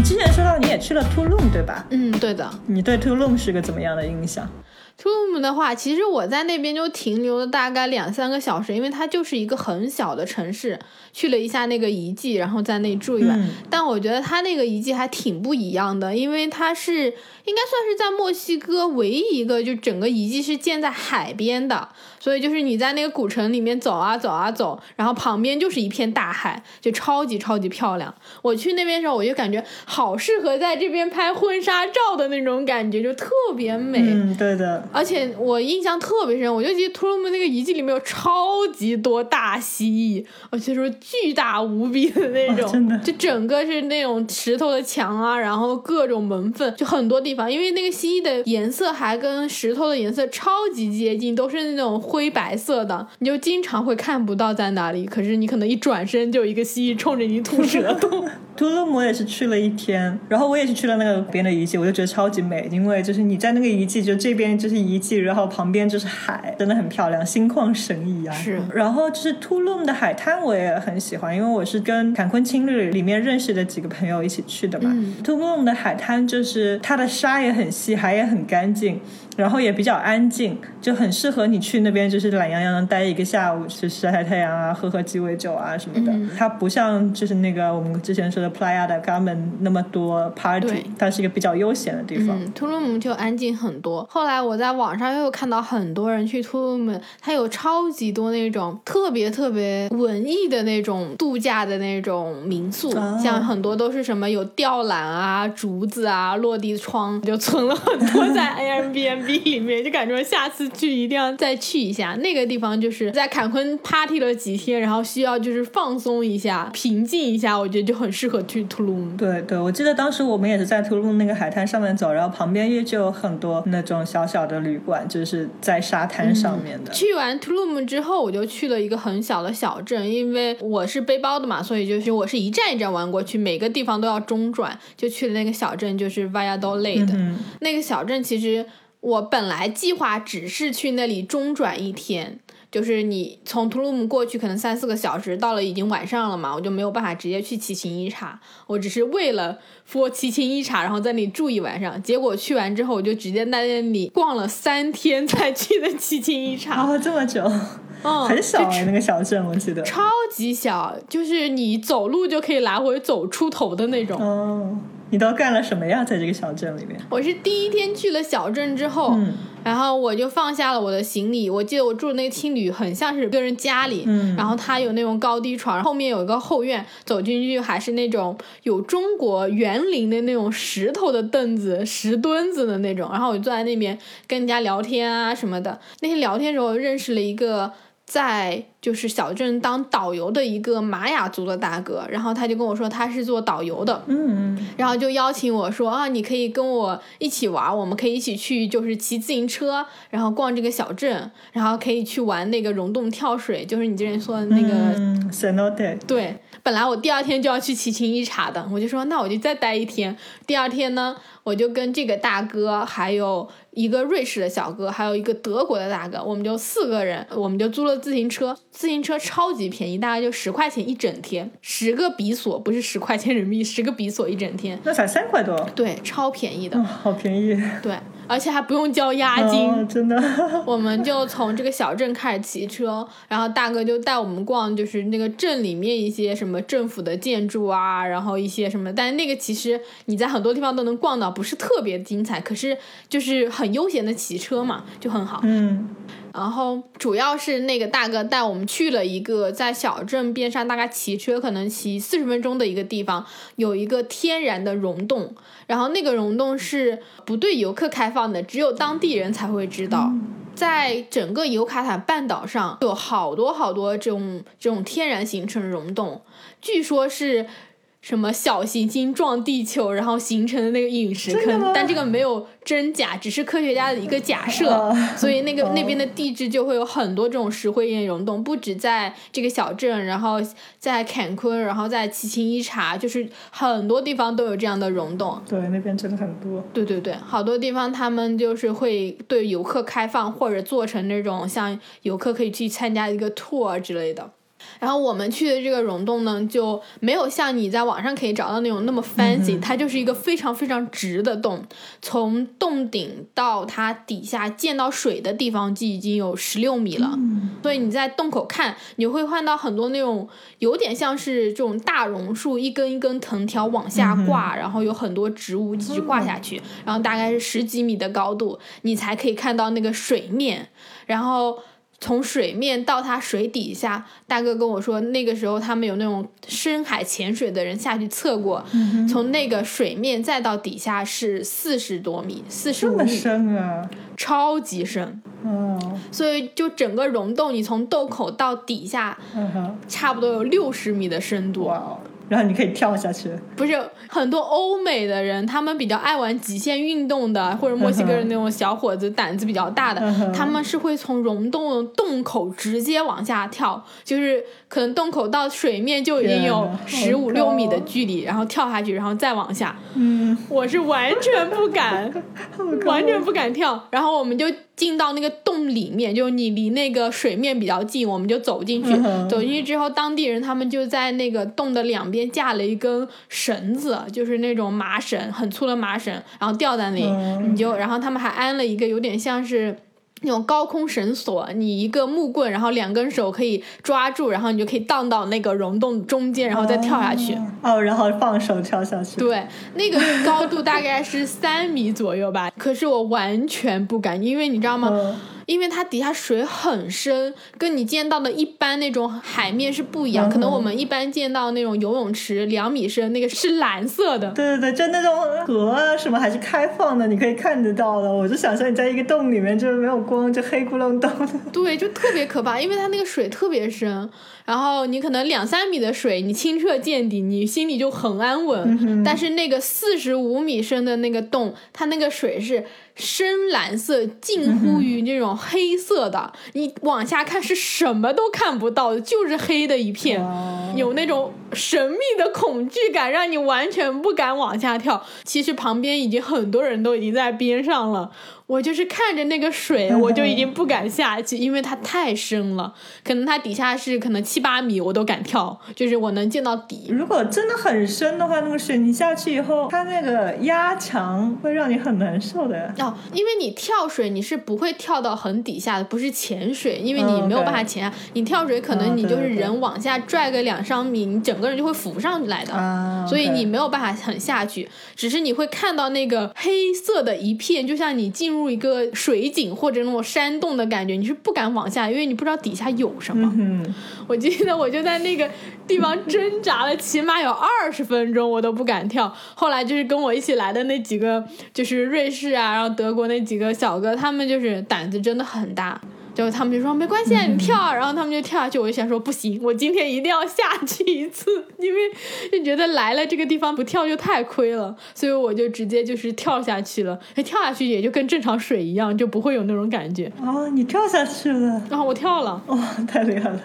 你之前说到你也去了图卢姆，对吧？嗯，对的。你对图卢姆是个怎么样的印象？图卢姆的话，其实我在那边就停留了大概两三个小时，因为它就是一个很小的城市。去了一下那个遗迹，然后在那住一晚。但我觉得它那个遗迹还挺不一样的，因为它是应该算是在墨西哥唯一一个就整个遗迹是建在海边的。所以就是你在那个古城里面走啊走啊走，然后旁边就是一片大海，就超级超级漂亮。我去那边的时候，我就感觉好适合在这边拍婚纱照的那种感觉，就特别美。嗯，对的。而且我印象特别深，我就记得图卢姆那个遗迹里面有超级多大蜥蜴，而且说巨大无比的那种，真的，就整个是那种石头的墙啊，然后各种门缝，就很多地方，因为那个蜥蜴的颜色还跟石头的颜色超级接近，都是那种。灰白色的，你就经常会看不到在哪里。可是你可能一转身，就有一个蜥蜴冲着你吐舌头。图卢姆也是去了一天，然后我也是去了那个边的遗迹，我就觉得超级美，因为就是你在那个遗迹，就这边就是遗迹，然后旁边就是海，真的很漂亮，心旷神怡啊。是。然后就是图卢姆的海滩，我也很喜欢，因为我是跟坎昆青旅里面认识的几个朋友一起去的嘛。图卢姆的海滩就是它的沙也很细，海也很干净。然后也比较安静，就很适合你去那边，就是懒洋洋的待一个下午，去晒晒太阳啊，喝喝鸡尾酒啊什么的。它不像就是那个我们之前说的 Playa de Carmen 那么多 party，它是一个比较悠闲的地方。嗯，图卢姆就安静很多。后来我在网上又看到很多人去图卢姆，它有超级多那种特别特别文艺的那种度假的那种民宿，像很多都是什么有吊篮啊、竹子啊、落地窗，就存了很多在 Airbnb。里面就感觉下次去一定要再去一下那个地方，就是在坎昆 party 了几天，然后需要就是放松一下、平静一下，我觉得就很适合去图卢姆。对对，我记得当时我们也是在图卢姆那个海滩上面走，然后旁边也就有很多那种小小的旅馆，就是在沙滩上面的。去完图卢姆之后，我就去了一个很小的小镇，因为我是背包的嘛，所以就是我是一站一站玩过去，每个地方都要中转，就去了那个小镇，就是 Valladolid。那个小镇其实。我本来计划只是去那里中转一天，就是你从图鲁姆过去可能三四个小时，到了已经晚上了嘛，我就没有办法直接去奇琴伊察。我只是为了 for 奇琴伊察，然后在那里住一晚上。结果去完之后，我就直接在那里逛了三天才去的奇琴伊察。哦，这么久，嗯，很小哎，那个小镇我记得超级小，就是你走路就可以来回走出头的那种。哦。你都干了什么呀？在这个小镇里面，我是第一天去了小镇之后，然后我就放下了我的行李。我记得我住的那个青旅很像是个人家里，然后它有那种高低床，后面有一个后院，走进去还是那种有中国园林的那种石头的凳子、石墩子的那种。然后我就坐在那边跟人家聊天啊什么的。那天聊天时候认识了一个。在就是小镇当导游的一个玛雅族的大哥，然后他就跟我说他是做导游的，嗯，然后就邀请我说啊，你可以跟我一起玩，我们可以一起去就是骑自行车，然后逛这个小镇，然后可以去玩那个溶洞跳水，就是你之前说的那个 n o 对，本来我第二天就要去奇琴伊察的，我就说那我就再待一天，第二天呢，我就跟这个大哥还有。一个瑞士的小哥，还有一个德国的大哥，我们就四个人，我们就租了自行车，自行车超级便宜，大概就十块钱一整天，十个比索不是十块钱人民币，十个比索一整天，那才三块多，对，超便宜的，好便宜，对。而且还不用交押金，真的。我们就从这个小镇开始骑车，然后大哥就带我们逛，就是那个镇里面一些什么政府的建筑啊，然后一些什么。但是那个其实你在很多地方都能逛到，不是特别精彩，可是就是很悠闲的骑车嘛，就很好。嗯。然后主要是那个大哥带我们去了一个在小镇边上，大概骑车可能骑四十分钟的一个地方，有一个天然的溶洞。然后那个溶洞是不对游客开放的，只有当地人才会知道。在整个尤卡坦半岛上有好多好多这种这种天然形成的溶洞，据说是什么小行星撞地球，然后形成的那个陨石，坑但这个没有真假，只是科学家的一个假设，所以那个那边的地质就会有很多这种石灰岩溶洞，不止在这个小镇，然后在坎昆，然后在奇琴伊察，就是很多地方都有这样的溶洞。对，那边真的很多。对对对，好多地方他们就是会对游客开放，或者做成那种像游客可以去参加一个 tour 之类的。然后我们去的这个溶洞呢，就没有像你在网上可以找到那种那么 fancy，它就是一个非常非常直的洞，从洞顶到它底下见到水的地方就已经有十六米了。所以你在洞口看，你会看到很多那种有点像是这种大榕树，一根一根藤条往下挂，然后有很多植物继续挂下去，然后大概是十几米的高度，你才可以看到那个水面，然后。从水面到它水底下，大哥跟我说，那个时候他们有那种深海潜水的人下去测过，从那个水面再到底下是四十多米，四十五米，深啊，超级深。嗯，所以就整个溶洞，你从洞口到底下，差不多有六十米的深度。然后你可以跳下去。不是很多欧美的人，他们比较爱玩极限运动的，或者墨西哥人那种小伙子胆子比较大的，他们是会从溶洞洞口直接往下跳，就是可能洞口到水面就已经有十五六米的距离，然后跳下去，然后再往下。嗯，我是完全不敢，完全不敢跳。然后我们就。进到那个洞里面，就你离那个水面比较近，我们就走进去。走进去之后，当地人他们就在那个洞的两边架了一根绳子，就是那种麻绳，很粗的麻绳，然后吊在那里。你就，然后他们还安了一个有点像是。那种高空绳索，你一个木棍，然后两根手可以抓住，然后你就可以荡到那个溶洞中间，然后再跳下去。哦，然后放手跳下去。对，那个高度大概是三米左右吧，可是我完全不敢，因为你知道吗？因为它底下水很深，跟你见到的一般那种海面是不一样。可能我们一般见到那种游泳池两米深，那个是蓝色的。对对对，就那种河啊什么还是开放的，你可以看得到的。我就想象你在一个洞里面，就是没有光，就黑咕隆咚的。对，就特别可怕，因为它那个水特别深。然后你可能两三米的水，你清澈见底，你心里就很安稳。但是那个四十五米深的那个洞，它那个水是深蓝色，近乎于那种黑色的，你往下看是什么都看不到，就是黑的一片，有那种神秘的恐惧感，让你完全不敢往下跳。其实旁边已经很多人都已经在边上了。我就是看着那个水，我就已经不敢下去，因为它太深了。可能它底下是可能七八米，我都敢跳，就是我能见到底。如果真的很深的话，那个水你下去以后，它那个压强会让你很难受的。哦，因为你跳水你是不会跳到很底下的，不是潜水，因为你没有办法潜。你跳水可能你就是人往下拽个两三米，你整个人就会浮上来的，所以你没有办法很下去。只是你会看到那个黑色的一片，就像你进入。入一个水井或者那种山洞的感觉，你是不敢往下，因为你不知道底下有什么。我记得我就在那个地方挣扎了，起码有二十分钟，我都不敢跳。后来就是跟我一起来的那几个，就是瑞士啊，然后德国那几个小哥，他们就是胆子真的很大。就他们就说没关系，你跳，然后他们就跳下去。我就想说不行，我今天一定要下去一次，因为就觉得来了这个地方不跳就太亏了，所以我就直接就是跳下去了。哎，跳下去也就跟正常水一样，就不会有那种感觉。哦，你跳下去了？然后我跳了。哇，太厉害了！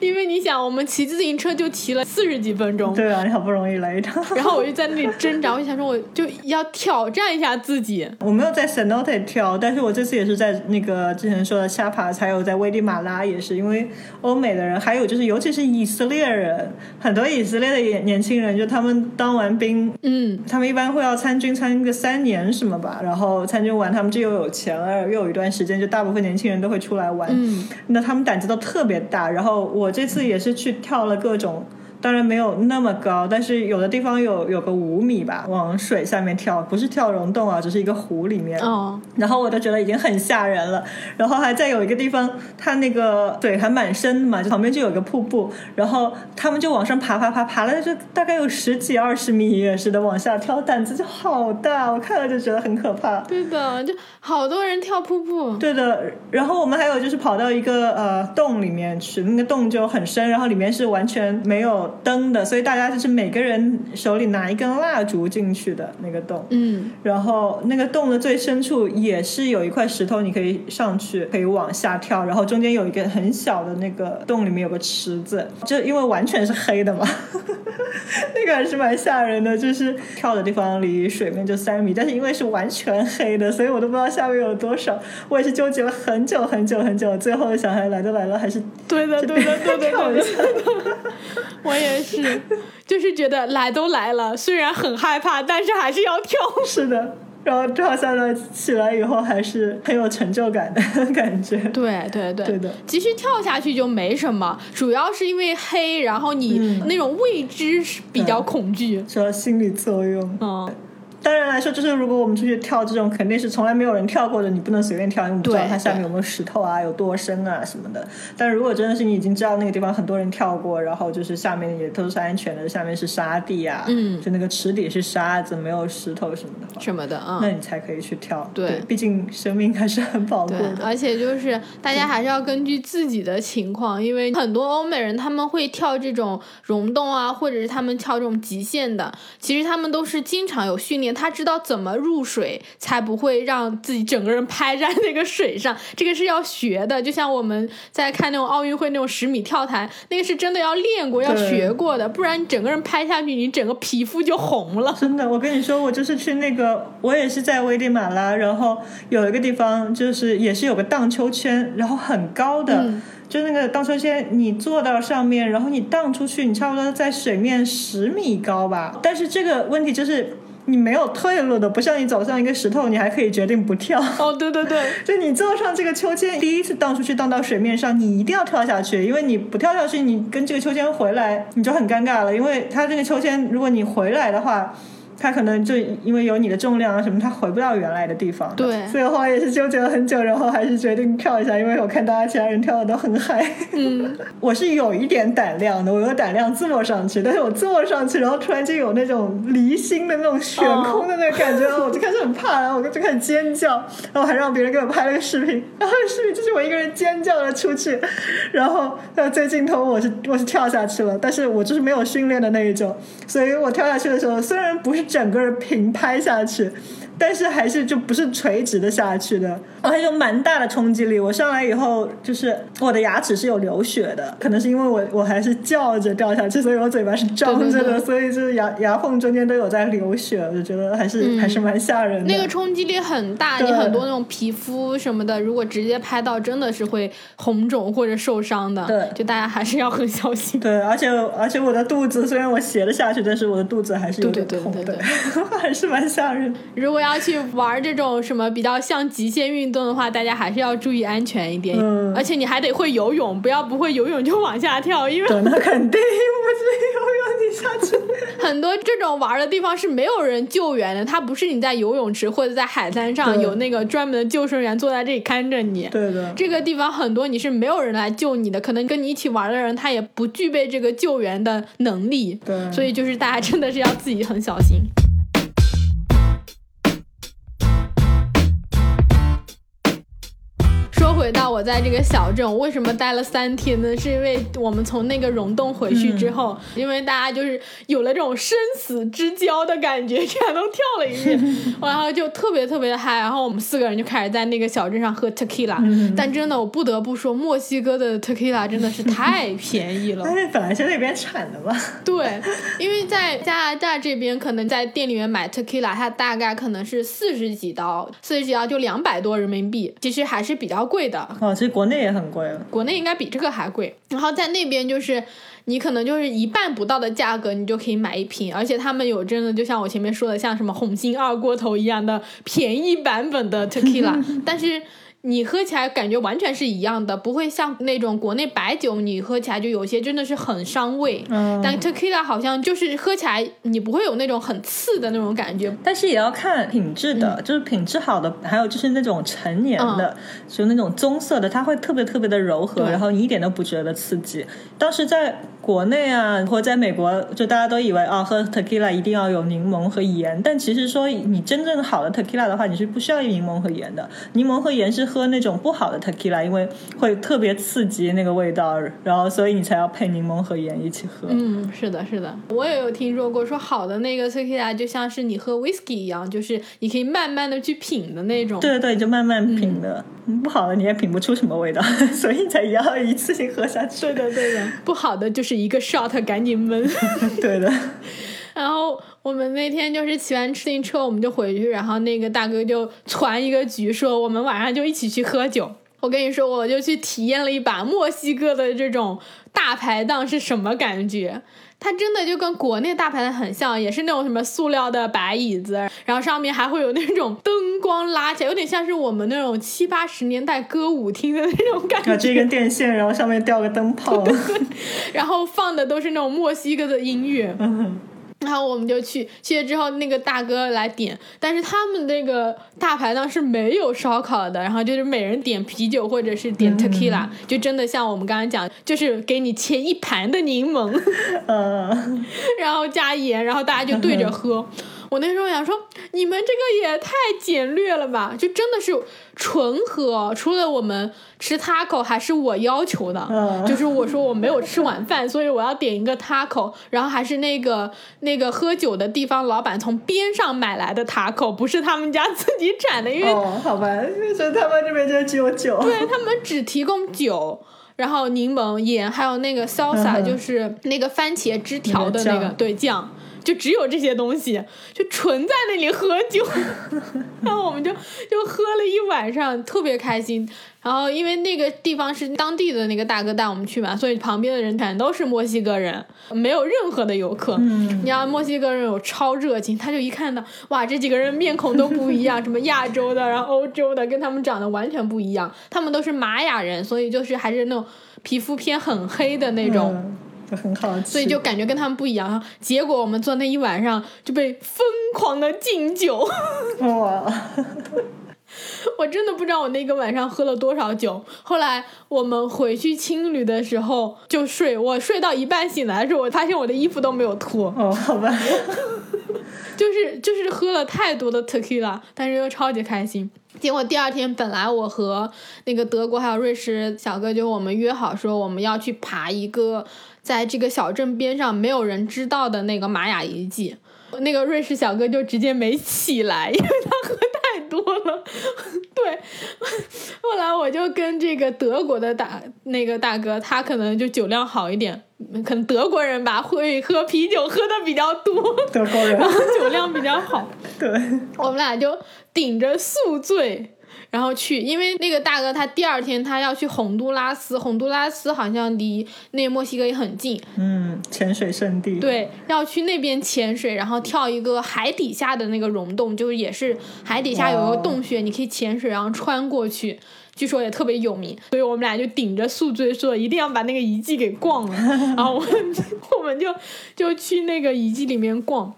因为你想，我们骑自行车就骑了四十几分钟。对啊，你好不容易来一趟。然后我就在那里挣扎，我就想说我就要挑战一下自己。我没有在 Cenote 跳，但是我这次也是在那个之前说的下爬，还有在危地马拉也是，因为欧美的人，还有就是尤其是以色列人，很多以色列的年年轻人，就他们当完兵，嗯，他们一般会要参军参个三年什么吧，然后参军完他们就又有钱了，又有一段时间，就大部分年轻人都会出来玩，嗯，那他们胆子都特别大，然后我这次也是去跳了各种。当然没有那么高，但是有的地方有有个五米吧，往水下面跳，不是跳溶洞啊，只是一个湖里面。哦。然后我都觉得已经很吓人了，然后还在有一个地方，它那个水还蛮深的嘛，就旁边就有个瀑布，然后他们就往上爬爬爬，爬了就大概有十几二十米似的往下跳，胆子就好大，我看了就觉得很可怕。对的，就好多人跳瀑布。对的，然后我们还有就是跑到一个呃洞里面去，那个洞就很深，然后里面是完全没有。灯的，所以大家就是每个人手里拿一根蜡烛进去的那个洞。嗯，然后那个洞的最深处也是有一块石头，你可以上去，可以往下跳。然后中间有一个很小的那个洞，里面有个池子，就因为完全是黑的嘛，那个还是蛮吓人的。就是跳的地方离水面就三米，但是因为是完全黑的，所以我都不知道下面有多少。我也是纠结了很久很久很久，最后小孩来都来了，还是对的，对的，对的，跳一下。我也是，就是觉得来都来了，虽然很害怕，但是还是要跳。是的，然后跳下来起来以后，还是很有成就感的 感觉。对对对，对的。其实跳下去就没什么，主要是因为黑，然后你那种未知比较恐惧，主要心理作用。嗯。当然来说，就是如果我们出去跳这种，肯定是从来没有人跳过的，你不能随便跳，因为你不知道它下面有没有石头啊，有多深啊什么的。但如果真的是你已经知道那个地方很多人跳过，然后就是下面也都是安全的，下面是沙地啊，嗯，就那个池底是沙子，没有石头什么的，什么的啊，那你才可以去跳。对，毕竟生命还是很宝贵的。而且就是大家还是要根据自己的情况，因为很多欧美人他们会跳这种溶洞啊，或者是他们跳这种极限的，其实他们都是经常有训练，他知道怎么。入水才不会让自己整个人拍在那个水上，这个是要学的。就像我们在看那种奥运会那种十米跳台，那个是真的要练过、要学过的，不然你整个人拍下去，你整个皮肤就红了。真的，我跟你说，我就是去那个，我也是在危地马拉，然后有一个地方就是也是有个荡秋千，然后很高的，就那个荡秋千，你坐到上面，然后你荡出去，你差不多在水面十米高吧。但是这个问题就是。你没有退路的，不像你走上一个石头，你还可以决定不跳。哦，对对对，就你坐上这个秋千，第一次荡出去，荡到水面上，你一定要跳下去，因为你不跳下去，你跟这个秋千回来，你就很尴尬了，因为它这个秋千，如果你回来的话。他可能就因为有你的重量啊什么，他回不到原来的地方。对，所以后来也是纠结了很久，然后还是决定跳一下，因为我看大家其他人跳的都很嗨。嗯，我是有一点胆量的，我有胆量坐上去，但是我坐上去，然后突然间有那种离心的那种悬空的那个感觉，我就开始很怕，然后我就开始尖叫，然后还让别人给我拍了个视频，然后视频就是我一个人尖叫了出去，然后到最尽头我是我是跳下去了，但是我就是没有训练的那一种，所以我跳下去的时候虽然不是。整个人平拍下去。但是还是就不是垂直的下去的，还有蛮大的冲击力。我上来以后，就是我的牙齿是有流血的，可能是因为我我还是叫着掉下去，所以我嘴巴是张着的，所以就是牙牙缝中间都有在流血。我就觉得还是还是蛮吓人的。那个冲击力很大，你很多那种皮肤什么的，如果直接拍到，真的是会红肿或者受伤的。对，就大家还是要很小心。对，而且而且我的肚子虽然我斜了下去，但是我的肚子还是有点痛的，还是蛮吓人。如果要。要去玩这种什么比较像极限运动的话，大家还是要注意安全一点。嗯，而且你还得会游泳，不要不会游泳就往下跳，因为那肯定不是游泳你下去。很多这种玩的地方是没有人救援的，它不是你在游泳池或者在海滩上有那个专门的救生员坐在这里看着你。对的，这个地方很多你是没有人来救你的，可能跟你一起玩的人他也不具备这个救援的能力。对，所以就是大家真的是要自己很小心。回到我在这个小镇，为什么待了三天呢？是因为我们从那个溶洞回去之后，因为大家就是有了这种生死之交的感觉，全都跳了一遍，然后就特别特别的嗨。然后我们四个人就开始在那个小镇上喝 tequila，但真的我不得不说，墨西哥的 tequila 真的是太 便宜了。但是本来是那边产的嘛。对，因为在加拿大这边，可能在店里面买 tequila，它大概可能是四十几刀，四十几刀就两百多人民币，其实还是比较贵。哦，其实国内也很贵了，国内应该比这个还贵。然后在那边就是你可能就是一半不到的价格，你就可以买一瓶，而且他们有真的就像我前面说的，像什么红星二锅头一样的便宜版本的 tequila，但是。你喝起来感觉完全是一样的，不会像那种国内白酒，你喝起来就有些真的是很伤胃。嗯。但 tequila 好像就是喝起来你不会有那种很刺的那种感觉。但是也要看品质的，就是品质好的，还有就是那种陈年的，就那种棕色的，它会特别特别的柔和，然后你一点都不觉得刺激。当时在国内啊，或者在美国，就大家都以为啊，喝 tequila 一定要有柠檬和盐，但其实说你真正好的 tequila 的话，你是不需要柠檬和盐的，柠檬和盐是。喝那种不好的 tequila，因为会特别刺激那个味道，然后所以你才要配柠檬和盐一起喝。嗯，是的，是的，我也有听说过，说好的那个 tequila 就像是你喝 whisky 一样，就是你可以慢慢的去品的那种。对对对，就慢慢品的。不好的你也品不出什么味道，所以才要一次性喝下去。对的，对的。不好的就是一个 shot，赶紧闷。对的。然后我们那天就是骑完自行车，我们就回去，然后那个大哥就传一个局，说我们晚上就一起去喝酒。我跟你说，我就去体验了一把墨西哥的这种大排档是什么感觉。它真的就跟国内大排档很像，也是那种什么塑料的白椅子，然后上面还会有那种灯光拉起来，有点像是我们那种七八十年代歌舞厅的那种感觉。这根电线，然后上面吊个灯泡，然后放的都是那种墨西哥的音乐。然后我们就去去了之后，那个大哥来点，但是他们那个大排档是没有烧烤的，然后就是每人点啤酒或者是点 tequila，就真的像我们刚刚讲，就是给你切一盘的柠檬，嗯，然后加盐，然后大家就对着喝。我那时候想说，你们这个也太简略了吧！就真的是纯喝，除了我们吃 taco 还是我要求的，就是我说我没有吃晚饭，所以我要点一个 taco，然后还是那个那个喝酒的地方老板从边上买来的 taco，不是他们家自己产的，因为哦，好吧，所以他们这边就只有酒，对他们只提供酒，然后柠檬盐，还有那个 salsa，就是那个番茄汁条的那个对酱。就只有这些东西，就纯在那里喝酒，然后我们就就喝了一晚上，特别开心。然后因为那个地方是当地的那个大哥带我们去嘛，所以旁边的人全都是墨西哥人，没有任何的游客。嗯，你要墨西哥人有超热情，他就一看到哇，这几个人面孔都不一样，什么亚洲的，然后欧洲的，跟他们长得完全不一样。他们都是玛雅人，所以就是还是那种皮肤偏很黑的那种。很好，所以就感觉跟他们不一样。结果我们坐那一晚上就被疯狂的敬酒，哇！我真的不知道我那个晚上喝了多少酒。后来我们回去青旅的时候就睡，我睡到一半醒来的时候，我发现我的衣服都没有脱。哦，好吧，就是就是喝了太多的 tequila，但是又超级开心。结果第二天本来我和那个德国还有瑞士小哥就我们约好说我们要去爬一个。在这个小镇边上，没有人知道的那个玛雅遗迹，那个瑞士小哥就直接没起来，因为他喝太多了。对，后来我就跟这个德国的大那个大哥，他可能就酒量好一点，可能德国人吧会喝啤酒喝的比较多，德国人，然后酒量比较好。对，我们俩就顶着宿醉。然后去，因为那个大哥他第二天他要去洪都拉斯，洪都拉斯好像离那墨西哥也很近，嗯，潜水圣地。对，要去那边潜水，然后跳一个海底下的那个溶洞，就是也是海底下有个洞穴，你可以潜水，然后穿过去，据说也特别有名。所以我们俩就顶着宿醉说一定要把那个遗迹给逛了，然后我们我们就就去那个遗迹里面逛。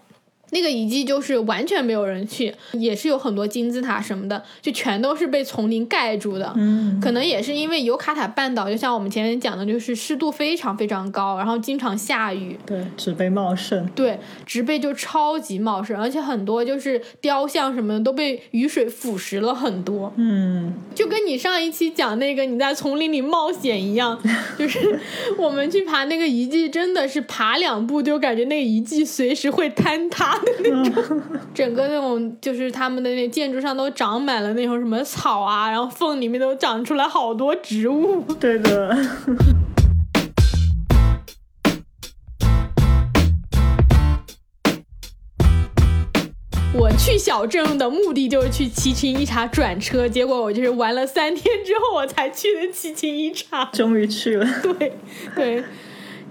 那个遗迹就是完全没有人去，也是有很多金字塔什么的，就全都是被丛林盖住的。嗯，可能也是因为尤卡塔半岛，就像我们前面讲的，就是湿度非常非常高，然后经常下雨。对，植被茂盛。对，植被就超级茂盛，而且很多就是雕像什么的都被雨水腐蚀了很多。嗯，就跟你上一期讲那个你在丛林里冒险一样，就是我们去爬那个遗迹，真的是爬两步就感觉那个遗迹随时会坍塌。那种，整个那种就是他们的那建筑上都长满了那种什么草啊，然后缝里面都长出来好多植物。对的。我去小镇的目的就是去七情一茶转车，结果我就是玩了三天之后我才去的七情一茶。终于去了。对，对。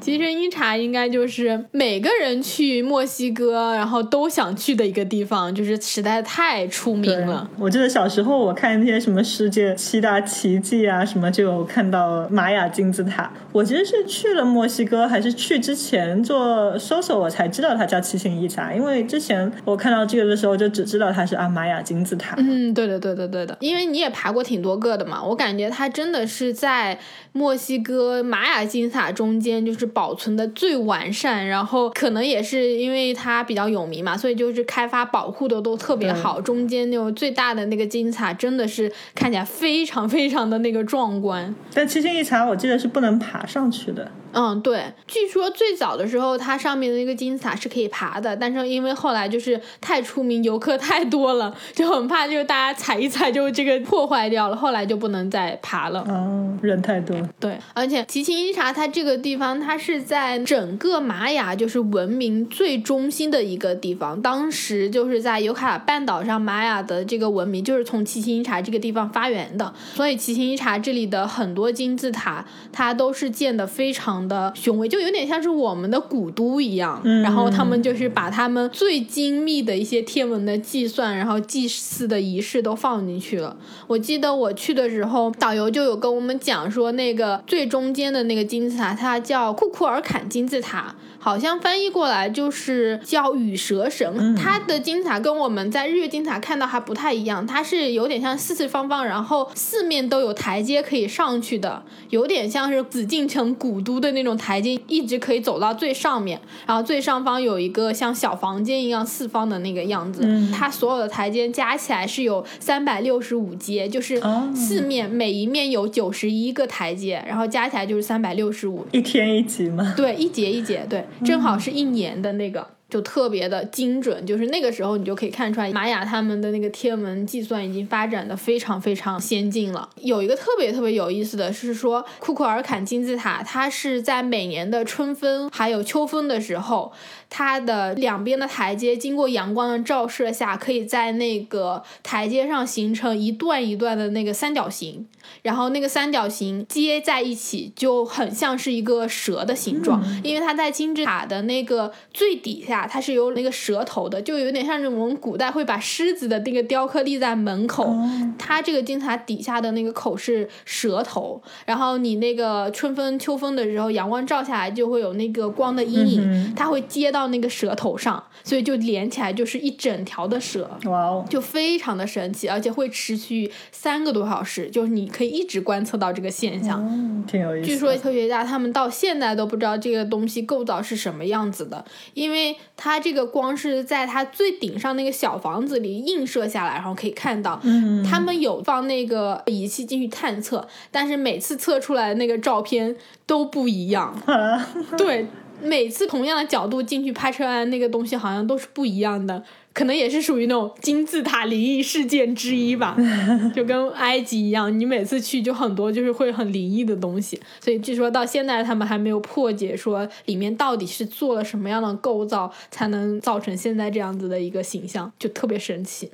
七情一茶应该就是每个人去墨西哥，然后都想去的一个地方，就是实在太出名了。我记得小时候我看那些什么世界七大奇迹啊，什么就有看到玛雅金字塔。我其实是去了墨西哥，还是去之前做搜索，我才知道它叫七星一茶。因为之前我看到这个的时候，就只知道它是啊玛雅金字塔。嗯，对的，对的，对的。因为你也爬过挺多个的嘛，我感觉它真的是在墨西哥玛雅金字塔中间，就是。就是保存的最完善，然后可能也是因为它比较有名嘛，所以就是开发保护的都特别好。中间那种最大的那个金字塔真的是看起来非常非常的那个壮观。但七星一茶我记得是不能爬上去的。嗯，对，据说最早的时候它上面的那个金字塔是可以爬的，但是因为后来就是太出名，游客太多了，就很怕就是大家踩一踩就这个破坏掉了，后来就不能再爬了。哦，人太多。对，而且奇琴伊察它这个地方，它是在整个玛雅就是文明最中心的一个地方。当时就是在尤卡尔半岛上，玛雅的这个文明就是从奇琴伊察这个地方发源的，所以奇琴伊察这里的很多金字塔，它都是建的非常。的雄伟，就有点像是我们的古都一样。然后他们就是把他们最精密的一些天文的计算，然后祭祀的仪式都放进去了。我记得我去的时候，导游就有跟我们讲说，那个最中间的那个金字塔，它叫库库尔坎金字塔。好像翻译过来就是叫羽蛇神，它的金字塔跟我们在日月金字塔看到还不太一样，它是有点像四四方方，然后四面都有台阶可以上去的，有点像是紫禁城古都的那种台阶，一直可以走到最上面，然后最上方有一个像小房间一样四方的那个样子，它所有的台阶加起来是有三百六十五阶，就是四面每一面有九十一个台阶，然后加起来就是三百六十五，一天一级吗？对，一节一节，对。正好是一年的那个。就特别的精准，就是那个时候你就可以看出来，玛雅他们的那个天文计算已经发展的非常非常先进了。有一个特别特别有意思的是说，库库尔坎金字塔，它是在每年的春分还有秋分的时候，它的两边的台阶经过阳光的照射下，可以在那个台阶上形成一段一段的那个三角形，然后那个三角形接在一起就很像是一个蛇的形状，因为它在金字塔的那个最底下。它是有那个蛇头的，就有点像是我们古代会把狮子的那个雕刻立在门口。它这个金字塔底下的那个口是蛇头，然后你那个春分、秋分的时候，阳光照下来就会有那个光的阴影，它会接到那个蛇头上，所以就连起来就是一整条的蛇。哇哦，就非常的神奇，而且会持续三个多小时，就是你可以一直观测到这个现象。嗯，挺有意思。据说科学家他们到现在都不知道这个东西构造是什么样子的，因为。它这个光是在它最顶上那个小房子里映射下来，然后可以看到，嗯他们有放那个仪器进去探测，但是每次测出来的那个照片都不一样。对，每次同样的角度进去拍出来那个东西好像都是不一样的。可能也是属于那种金字塔灵异事件之一吧，就跟埃及一样，你每次去就很多就是会很灵异的东西，所以据说到现在他们还没有破解说里面到底是做了什么样的构造才能造成现在这样子的一个形象，就特别神奇。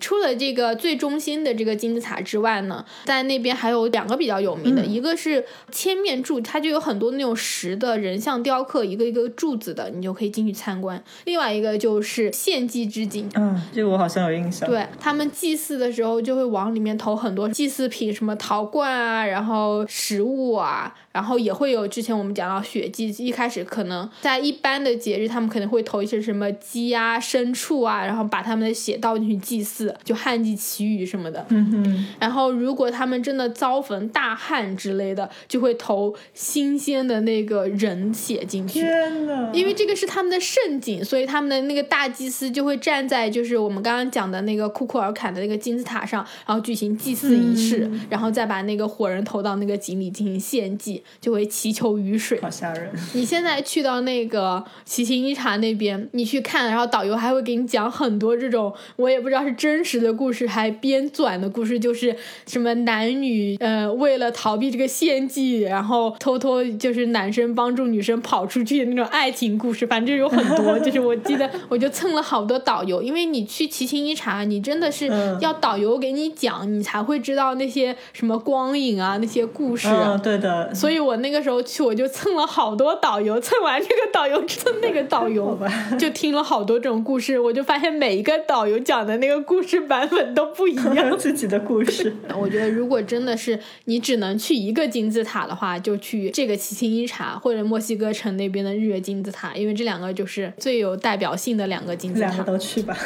除了这个最中心的这个金字塔之外呢，在那边还有两个比较有名的，一个是千面柱，它就有很多那种石的人像雕刻，一个一个柱子的，你就可以进去参观。另外一个就是献祭之井，嗯，这个我好像有印象。对他们祭祀的时候，就会往里面投很多祭祀品，什么陶罐啊，然后食物啊。然后也会有之前我们讲到血祭，一开始可能在一般的节日，他们可能会投一些什么鸡啊、牲畜啊，然后把他们的血倒进去祭祀，就旱祭祈雨什么的。嗯哼。然后如果他们真的遭逢大旱之类的，就会投新鲜的那个人血进去。天呐，因为这个是他们的圣景，所以他们的那个大祭司就会站在就是我们刚刚讲的那个库库尔坎的那个金字塔上，然后举行祭祀仪式，然后再把那个火人投到那个井里进行献祭。就会祈求雨水，好吓人。你现在去到那个奇琴伊察那边，你去看，然后导游还会给你讲很多这种我也不知道是真实的故事还编纂的故事，就是什么男女呃为了逃避这个献祭，然后偷偷就是男生帮助女生跑出去的那种爱情故事，反正有很多。就是我记得我就蹭了好多导游，因为你去奇琴伊察，你真的是要导游给你讲，你才会知道那些什么光影啊那些故事。嗯，对的。所以。我那个时候去，我就蹭了好多导游，蹭完这个导游蹭那个导游，就听了好多这种故事。我就发现每一个导游讲的那个故事版本都不一样，自己的故事。我觉得如果真的是你只能去一个金字塔的话，就去这个奇琴伊察或者墨西哥城那边的日月金字塔，因为这两个就是最有代表性的两个金字塔。两个都去吧。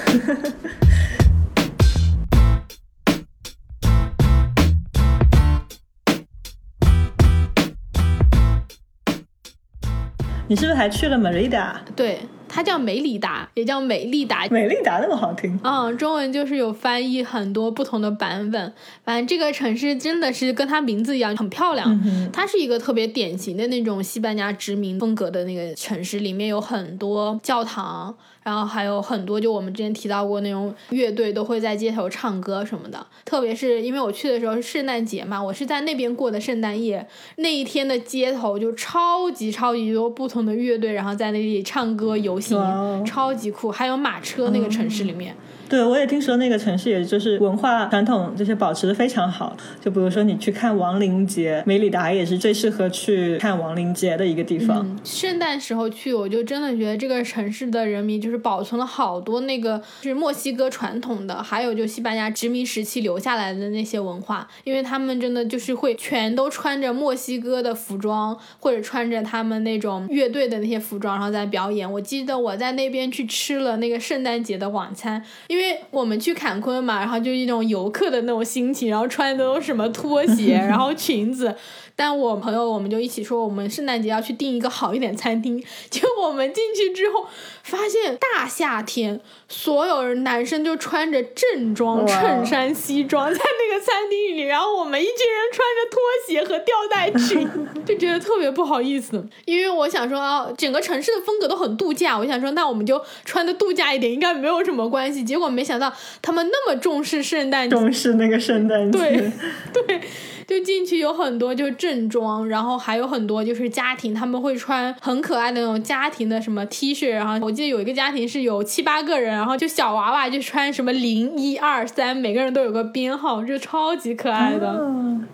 你是不是还去了美利达？对。它叫梅里达，也叫美丽达。美丽达那么好听，嗯，中文就是有翻译很多不同的版本。反正这个城市真的是跟它名字一样，很漂亮。它是一个特别典型的那种西班牙殖民风格的那个城市，里面有很多教堂。然后还有很多，就我们之前提到过那种乐队都会在街头唱歌什么的。特别是因为我去的时候是圣诞节嘛，我是在那边过的圣诞夜，那一天的街头就超级超级多不同的乐队，然后在那里唱歌游行，超级酷。还有马车，那个城市里面。对，我也听说那个城市，也就是文化传统这些保持的非常好。就比如说你去看亡灵节，梅里达也是最适合去看亡灵节的一个地方。圣诞时候去，我就真的觉得这个城市的人民就是保存了好多那个就是墨西哥传统的，还有就西班牙殖民时期留下来的那些文化，因为他们真的就是会全都穿着墨西哥的服装，或者穿着他们那种乐队的那些服装，然后在表演。我记得我在那边去吃了那个圣诞节的晚餐，因为。因为我们去坎昆嘛，然后就一种游客的那种心情，然后穿的都是什么拖鞋，然后裙子。但我朋友我们就一起说，我们圣诞节要去订一个好一点餐厅。结果我们进去之后，发现大夏天，所有人男生就穿着正装衬衫西装在那个餐厅里，然后我们一群人穿着拖鞋和吊带裙，就觉得特别不好意思。因为我想说啊，整个城市的风格都很度假，我想说那我们就穿的度假一点，应该没有什么关系。结果没想到他们那么重视圣诞，重视那个圣诞节，对对。就进去有很多就是正装，然后还有很多就是家庭，他们会穿很可爱的那种家庭的什么 T 恤，然后我记得有一个家庭是有七八个人，然后就小娃娃就穿什么零一二三，每个人都有个编号，就超级可爱的，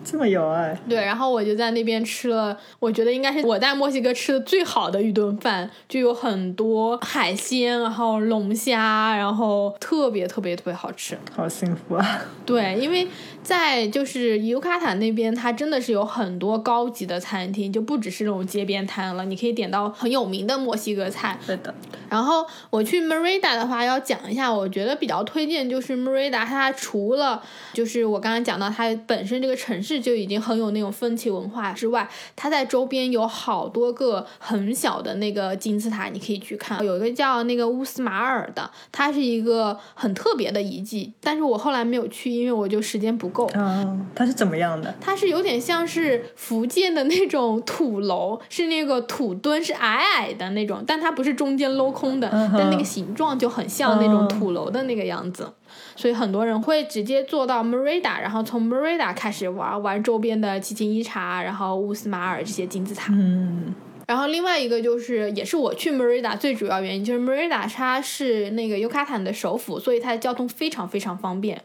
这么有爱。对，然后我就在那边吃了，我觉得应该是我在墨西哥吃的最好的一顿饭，就有很多海鲜，然后龙虾，然后特别特别特别好吃，好幸福啊！对，因为在就是尤卡坦。那边它真的是有很多高级的餐厅，就不只是那种街边摊了，你可以点到很有名的墨西哥菜。对的。然后我去 Merida 的话，要讲一下，我觉得比较推荐就是 Merida，它除了就是我刚刚讲到它本身这个城市就已经很有那种风情文化之外，它在周边有好多个很小的那个金字塔，你可以去看。有一个叫那个乌斯马尔的，它是一个很特别的遗迹，但是我后来没有去，因为我就时间不够。嗯，它是怎么样的？它是有点像是福建的那种土楼，是那个土墩，是矮矮的那种，但它不是中间镂空的，但那个形状就很像那种土楼的那个样子，所以很多人会直接坐到 Merida，然后从 Merida 开始玩玩周边的奇琴伊察，然后乌斯马尔这些金字塔。嗯，然后另外一个就是，也是我去 Merida 最主要原因，就是 Merida 它是那个尤卡坦的首府，所以它的交通非常非常方便。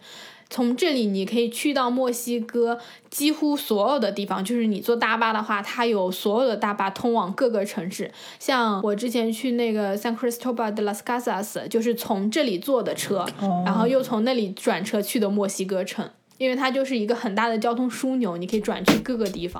从这里你可以去到墨西哥几乎所有的地方，就是你坐大巴的话，它有所有的大巴通往各个城市。像我之前去那个 San Cristobal de las Casas，就是从这里坐的车，然后又从那里转车去的墨西哥城，因为它就是一个很大的交通枢纽，你可以转去各个地方。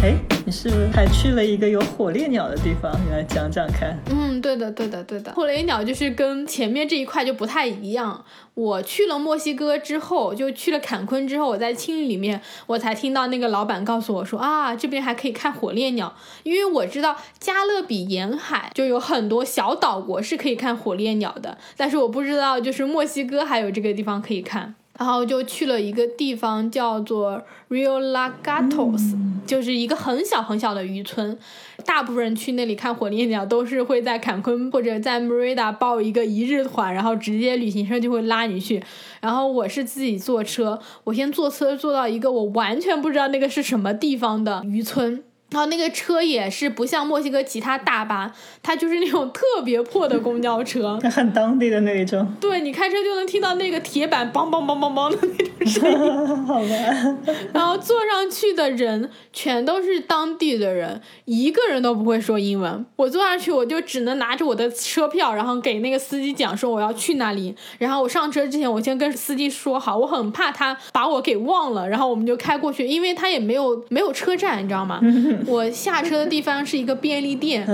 哎。你是不是还去了一个有火烈鸟的地方？你来讲讲看。嗯，对的，对的，对的。火烈鸟就是跟前面这一块就不太一样。我去了墨西哥之后，就去了坎昆之后，我在青旅里面，我才听到那个老板告诉我说啊，这边还可以看火烈鸟。因为我知道加勒比沿海就有很多小岛国是可以看火烈鸟的，但是我不知道就是墨西哥还有这个地方可以看。然后就去了一个地方，叫做 Rio Lagatos，就是一个很小很小的渔村。大部分人去那里看火烈鸟，都是会在坎昆或者在 Merida 报一个一日团，然后直接旅行社就会拉你去。然后我是自己坐车，我先坐车坐到一个我完全不知道那个是什么地方的渔村。然后那个车也是不像墨西哥其他大巴，它就是那种特别破的公交车，很当地的那一种。对你开车就能听到那个铁板梆梆梆梆梆的那种。好吧。然后坐上去的人全都是当地的人，一个人都不会说英文。我坐上去我就只能拿着我的车票，然后给那个司机讲说我要去哪里。然后我上车之前，我先跟司机说好，我很怕他把我给忘了。然后我们就开过去，因为他也没有没有车站，你知道吗？我下车的地方是一个便利店，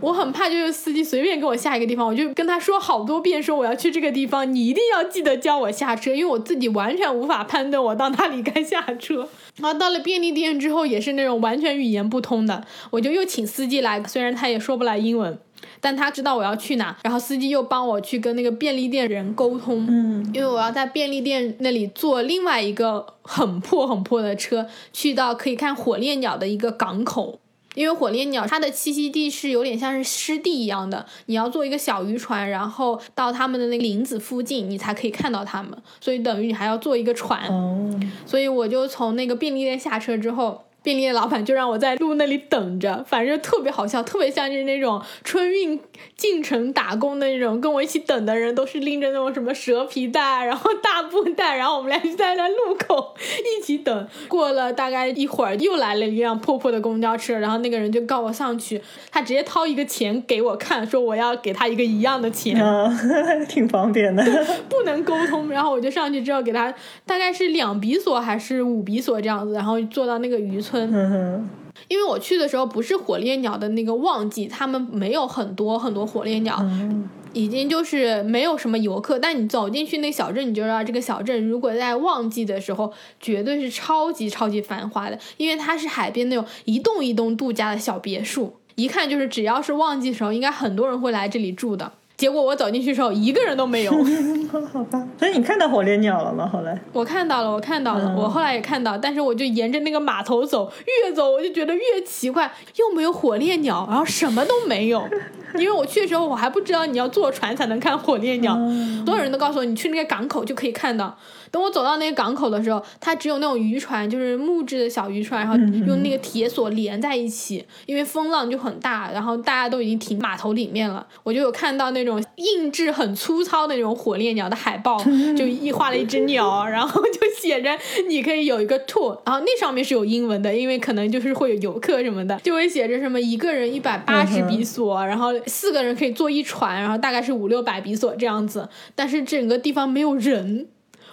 我很怕就是司机随便给我下一个地方，我就跟他说好多遍，说我要去这个地方，你一定要记得叫我下车，因为我自己完全无法。判断我到哪里该下车。然后到了便利店之后，也是那种完全语言不通的，我就又请司机来，虽然他也说不来英文。但他知道我要去哪，然后司机又帮我去跟那个便利店人沟通，嗯，因为我要在便利店那里坐另外一个很破很破的车，去到可以看火烈鸟的一个港口。因为火烈鸟它的栖息地是有点像是湿地一样的，你要坐一个小渔船，然后到他们的那个林子附近，你才可以看到它们，所以等于你还要坐一个船。哦，所以我就从那个便利店下车之后。便利店老板就让我在路那里等着，反正特别好笑，特别像是那种春运进城打工的那种。跟我一起等的人都是拎着那种什么蛇皮袋，然后大布袋，然后我们俩就在那路口一起等。过了大概一会儿，又来了一辆破破的公交车，然后那个人就告我上去，他直接掏一个钱给我看，说我要给他一个一样的钱，挺方便的，不能沟通。然后我就上去之后给他大概是两比索还是五比索这样子，然后坐到那个渔村。村，因为我去的时候不是火烈鸟的那个旺季，他们没有很多很多火烈鸟，已经就是没有什么游客。但你走进去那小镇，你就知道这个小镇如果在旺季的时候，绝对是超级超级繁华的，因为它是海边那种一栋一栋度假的小别墅，一看就是只要是旺季时候，应该很多人会来这里住的。结果我走进去的时候，一个人都没有。好吧，所以你看到火烈鸟了吗？后来我看到了，我看到了，我后来也看到，但是我就沿着那个码头走，越走我就觉得越奇怪，又没有火烈鸟，然后什么都没有。因为我去的时候，我还不知道你要坐船才能看火烈鸟，所有人都告诉我，你去那个港口就可以看到。等我走到那个港口的时候，它只有那种渔船，就是木质的小渔船，然后用那个铁索连在一起，因为风浪就很大，然后大家都已经停码头里面了。我就有看到那种印制很粗糙的那种火烈鸟的海报，就一画了一只鸟，然后就写着你可以有一个 tour，然后那上面是有英文的，因为可能就是会有游客什么的，就会写着什么一个人一百八十比索，然后四个人可以坐一船，然后大概是五六百比索这样子，但是整个地方没有人。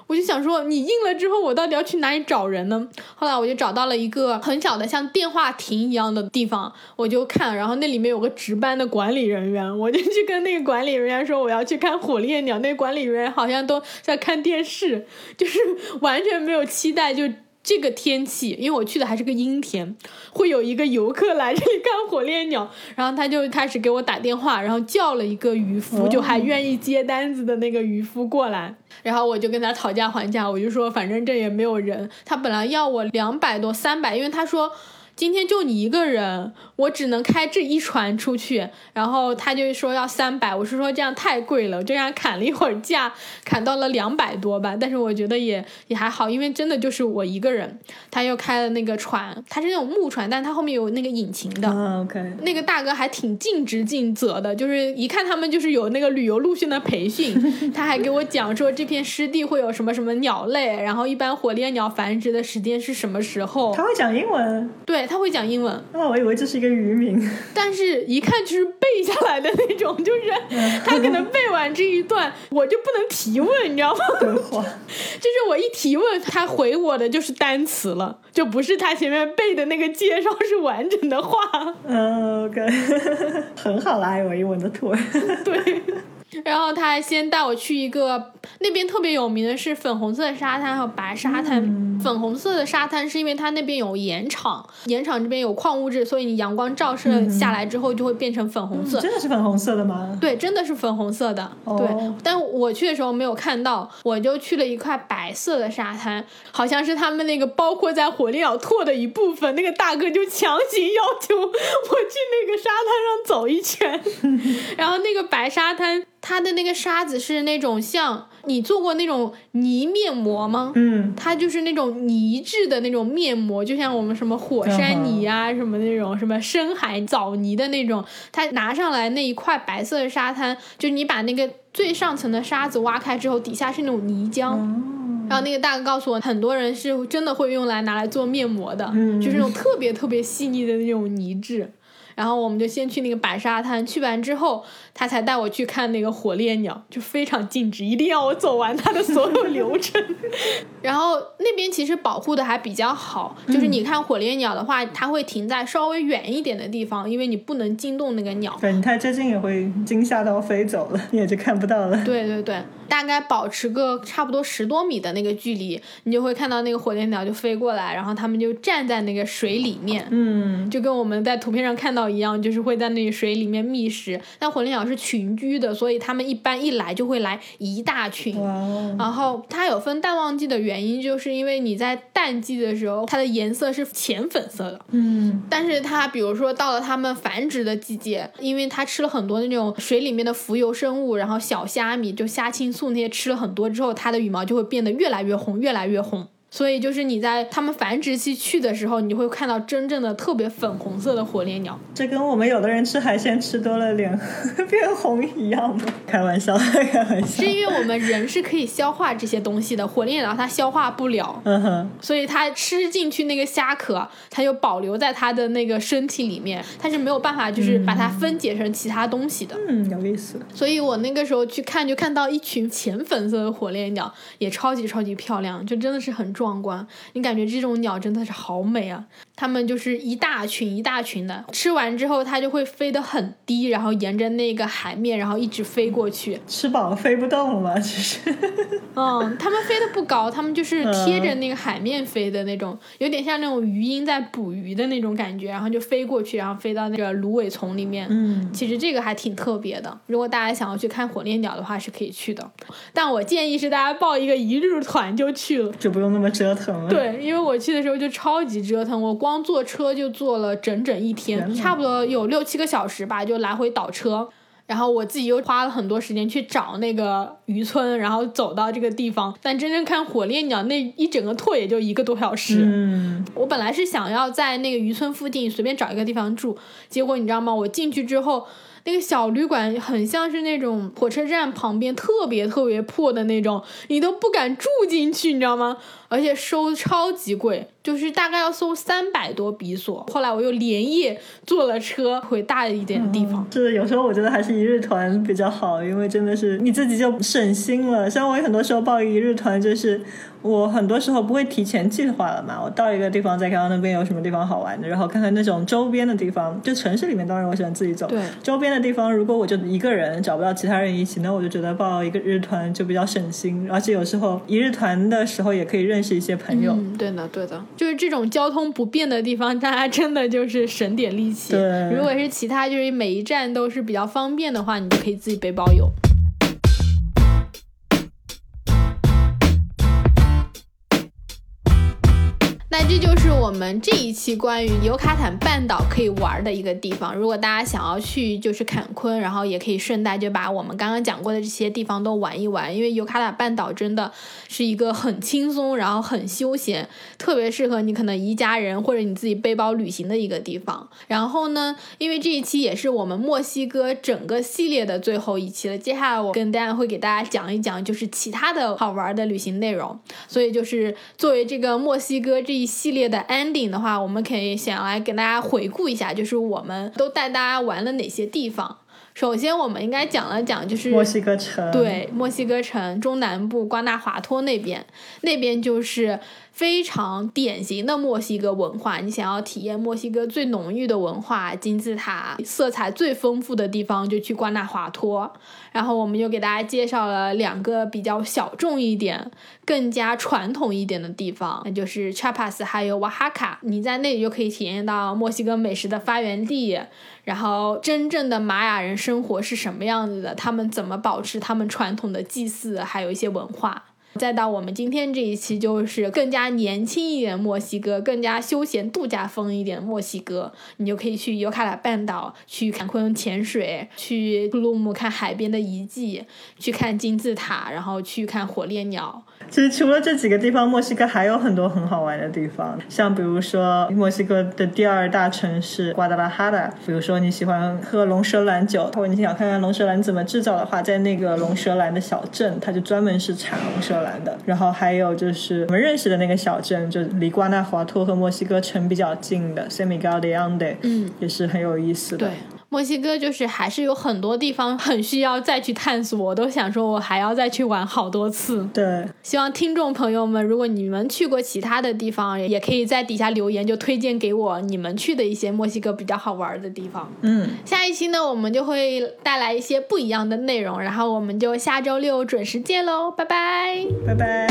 我就想说，你印了之后，我到底要去哪里找人呢？后来我就找到了一个很小的像电话亭一样的地方，我就看，然后那里面有个值班的管理人员，我就去跟那个管理人员说我要去看火烈鸟。那管理人员好像都在看电视，就是完全没有期待就。这个天气，因为我去的还是个阴天，会有一个游客来这里看火烈鸟，然后他就开始给我打电话，然后叫了一个渔夫，就还愿意接单子的那个渔夫过来，然后我就跟他讨价还价，我就说反正这也没有人，他本来要我两百多三百，因为他说。今天就你一个人，我只能开这一船出去。然后他就说要三百，我是说这样太贵了，就这样砍了一会儿价，砍到了两百多吧。但是我觉得也也还好，因为真的就是我一个人。他又开了那个船，他是那种木船，但他后面有那个引擎的。OK。那个大哥还挺尽职尽责的，就是一看他们就是有那个旅游路线的培训，他还给我讲说这片湿地会有什么什么鸟类，然后一般火烈鸟繁殖的时间是什么时候。他会讲英文。对。他会讲英文，哦，我以为这是一个渔民，但是一看就是背下来的那种，就是他可能背完这一段，我就不能提问，你知道吗？就是我一提问，他回我的就是单词了，就不是他前面背的那个介绍是完整的话。嗯，OK，很好啦，我英文的图。对。然后他还先带我去一个那边特别有名的是粉红色的沙滩和白沙滩。粉红色的沙滩是因为它那边有盐场，盐场这边有矿物质，所以你阳光照射下来之后就会变成粉红色。真的是粉红色的吗？对，真的是粉红色的。对，但我去的时候没有看到，我就去了一块白色的沙滩，好像是他们那个包括在火烈鸟拓的一部分。那个大哥就强行要求 我去那个沙滩上走一圈，然后那个白沙滩。它的那个沙子是那种像你做过那种泥面膜吗？嗯，它就是那种泥质的那种面膜，就像我们什么火山泥啊，什么那种什么深海藻泥的那种。它拿上来那一块白色的沙滩，就你把那个最上层的沙子挖开之后，底下是那种泥浆。然后那个大哥告诉我，很多人是真的会用来拿来做面膜的，就是那种特别特别细腻的那种泥质。然后我们就先去那个白沙滩，去完之后，他才带我去看那个火烈鸟，就非常尽职，一定要我走完他的所有流程。然后那边其实保护的还比较好，就是你看火烈鸟的话，它会停在稍微远一点的地方，因为你不能惊动那个鸟。对你太接近也会惊吓到飞走了，你也就看不到了。对对对。大概保持个差不多十多米的那个距离，你就会看到那个火烈鸟就飞过来，然后它们就站在那个水里面，嗯，就跟我们在图片上看到一样，就是会在那个水里面觅食。但火烈鸟是群居的，所以它们一般一来就会来一大群。哦，然后它有分淡旺季的原因，就是因为你在淡季的时候，它的颜色是浅粉色的。嗯，但是它比如说到了它们繁殖的季节，因为它吃了很多那种水里面的浮游生物，然后小虾米就虾青素那些吃了很多之后，它的羽毛就会变得越来越红，越来越红。所以就是你在它们繁殖期去的时候，你会看到真正的特别粉红色的火烈鸟。这跟我们有的人吃海鲜吃多了脸 变红一样吗？开玩笑，开玩笑是。因为我们人是可以消化这些东西的，火烈鸟它消化不了，嗯哼，所以它吃进去那个虾壳，它就保留在它的那个身体里面，它是没有办法就是把它分解成其他东西的。嗯，有意思。所以我那个时候去看，就看到一群浅粉色的火烈鸟，也超级超级漂亮，就真的是很壮观。你感觉这种鸟真的是好美啊！它们就是一大群一大群的，吃完之后它就会飞得很低，然后沿着那个海面，然后一直飞过去。吃饱了飞不动了吗？其实，嗯，它们飞得不高，它们就是贴着那个海面飞的那种，有点像那种鱼鹰在捕鱼的那种感觉，然后就飞过去，然后飞到那个芦苇丛里面。嗯，其实这个还挺特别的，如果大家想要去看火烈鸟的话，是可以去的。但我建议是大家报一个一日团就去了。就不用那么折腾了。，对，因为我去的时候就超级折腾，我光坐车就坐了整整一天，天差不多有六七个小时吧，就来回倒车。然后我自己又花了很多时间去找那个渔村，然后走到这个地方。但真正看火烈鸟那一整个拓也就一个多小时。嗯，我本来是想要在那个渔村附近随便找一个地方住，结果你知道吗？我进去之后，那个小旅馆很像是那种火车站旁边特别特别破的那种，你都不敢住进去，你知道吗？而且收超级贵，就是大概要收三百多比索。后来我又连夜坐了车回大一点的地方。是有时候我觉得还是一日团比较好，因为真的是你自己就省心了。像我有很多时候报一日团，就是我很多时候不会提前计划了嘛，我到一个地方再看看那边有什么地方好玩的，然后看看那种周边的地方。就城市里面，当然我喜欢自己走。对周边的地方，如果我就一个人找不到其他人一起，那我就觉得报一个日团就比较省心，而且有时候一日团的时候也可以认识一些朋友。嗯，对的，对的，就是这种交通不便的地方，大家真的就是省点力气。对如果是其他就是每一站都是比较方便的话，你就可以自己背包游。那这就是我们这一期关于尤卡坦半岛可以玩的一个地方。如果大家想要去，就是坎昆，然后也可以顺带就把我们刚刚讲过的这些地方都玩一玩。因为尤卡坦半岛真的是一个很轻松，然后很休闲，特别适合你可能一家人或者你自己背包旅行的一个地方。然后呢，因为这一期也是我们墨西哥整个系列的最后一期了，接下来我跟大家会给大家讲一讲就是其他的好玩的旅行内容。所以就是作为这个墨西哥这一系列的 ending 的话，我们可以想来给大家回顾一下，就是我们都带大家玩了哪些地方。首先，我们应该讲了讲，就是墨西哥城，，对，墨西哥城中南部瓜纳华托那边，那边就是非常典型的墨西哥文化。你想要体验墨西哥最浓郁的文化，金字塔色彩最丰富的地方，就去瓜纳华托。然后我们又给大家介绍了两个比较小众一点、更加传统一点的地方，那就是 Chapas 还有瓦哈卡。你在那里就可以体验到墨西哥美食的发源地，然后真正的玛雅人生活是什么样子的，他们怎么保持他们传统的祭祀，还有一些文化。再到我们今天这一期，就是更加年轻一点墨西哥，更加休闲度假风一点墨西哥，你就可以去尤卡塔半岛，去坎昆潜水，去图鲁姆看海边的遗迹，去看金字塔，然后去看火烈鸟。其实除了这几个地方，墨西哥还有很多很好玩的地方，像比如说墨西哥的第二大城市瓜达拉哈达，比如说你喜欢喝龙舌兰酒，或者你想看看龙舌兰怎么制造的话，在那个龙舌兰的小镇，它就专门是产龙舌兰的。然后还有就是我们认识的那个小镇，就离瓜纳华托和墨西哥城比较近的 San Miguel de Ande，嗯，也是很有意思的。对，墨西哥就是还是有很多地方很需要再去探索，我都想说我还要再去玩好多次。对，希望听众朋友们，如果你们去过其他的地方，也可以在底下留言，就推荐给我你们去的一些墨西哥比较好玩的地方。嗯，下一期呢，我们就会带来一些不一样的内容，然后我们就下周六准时见喽。拜拜。拜拜。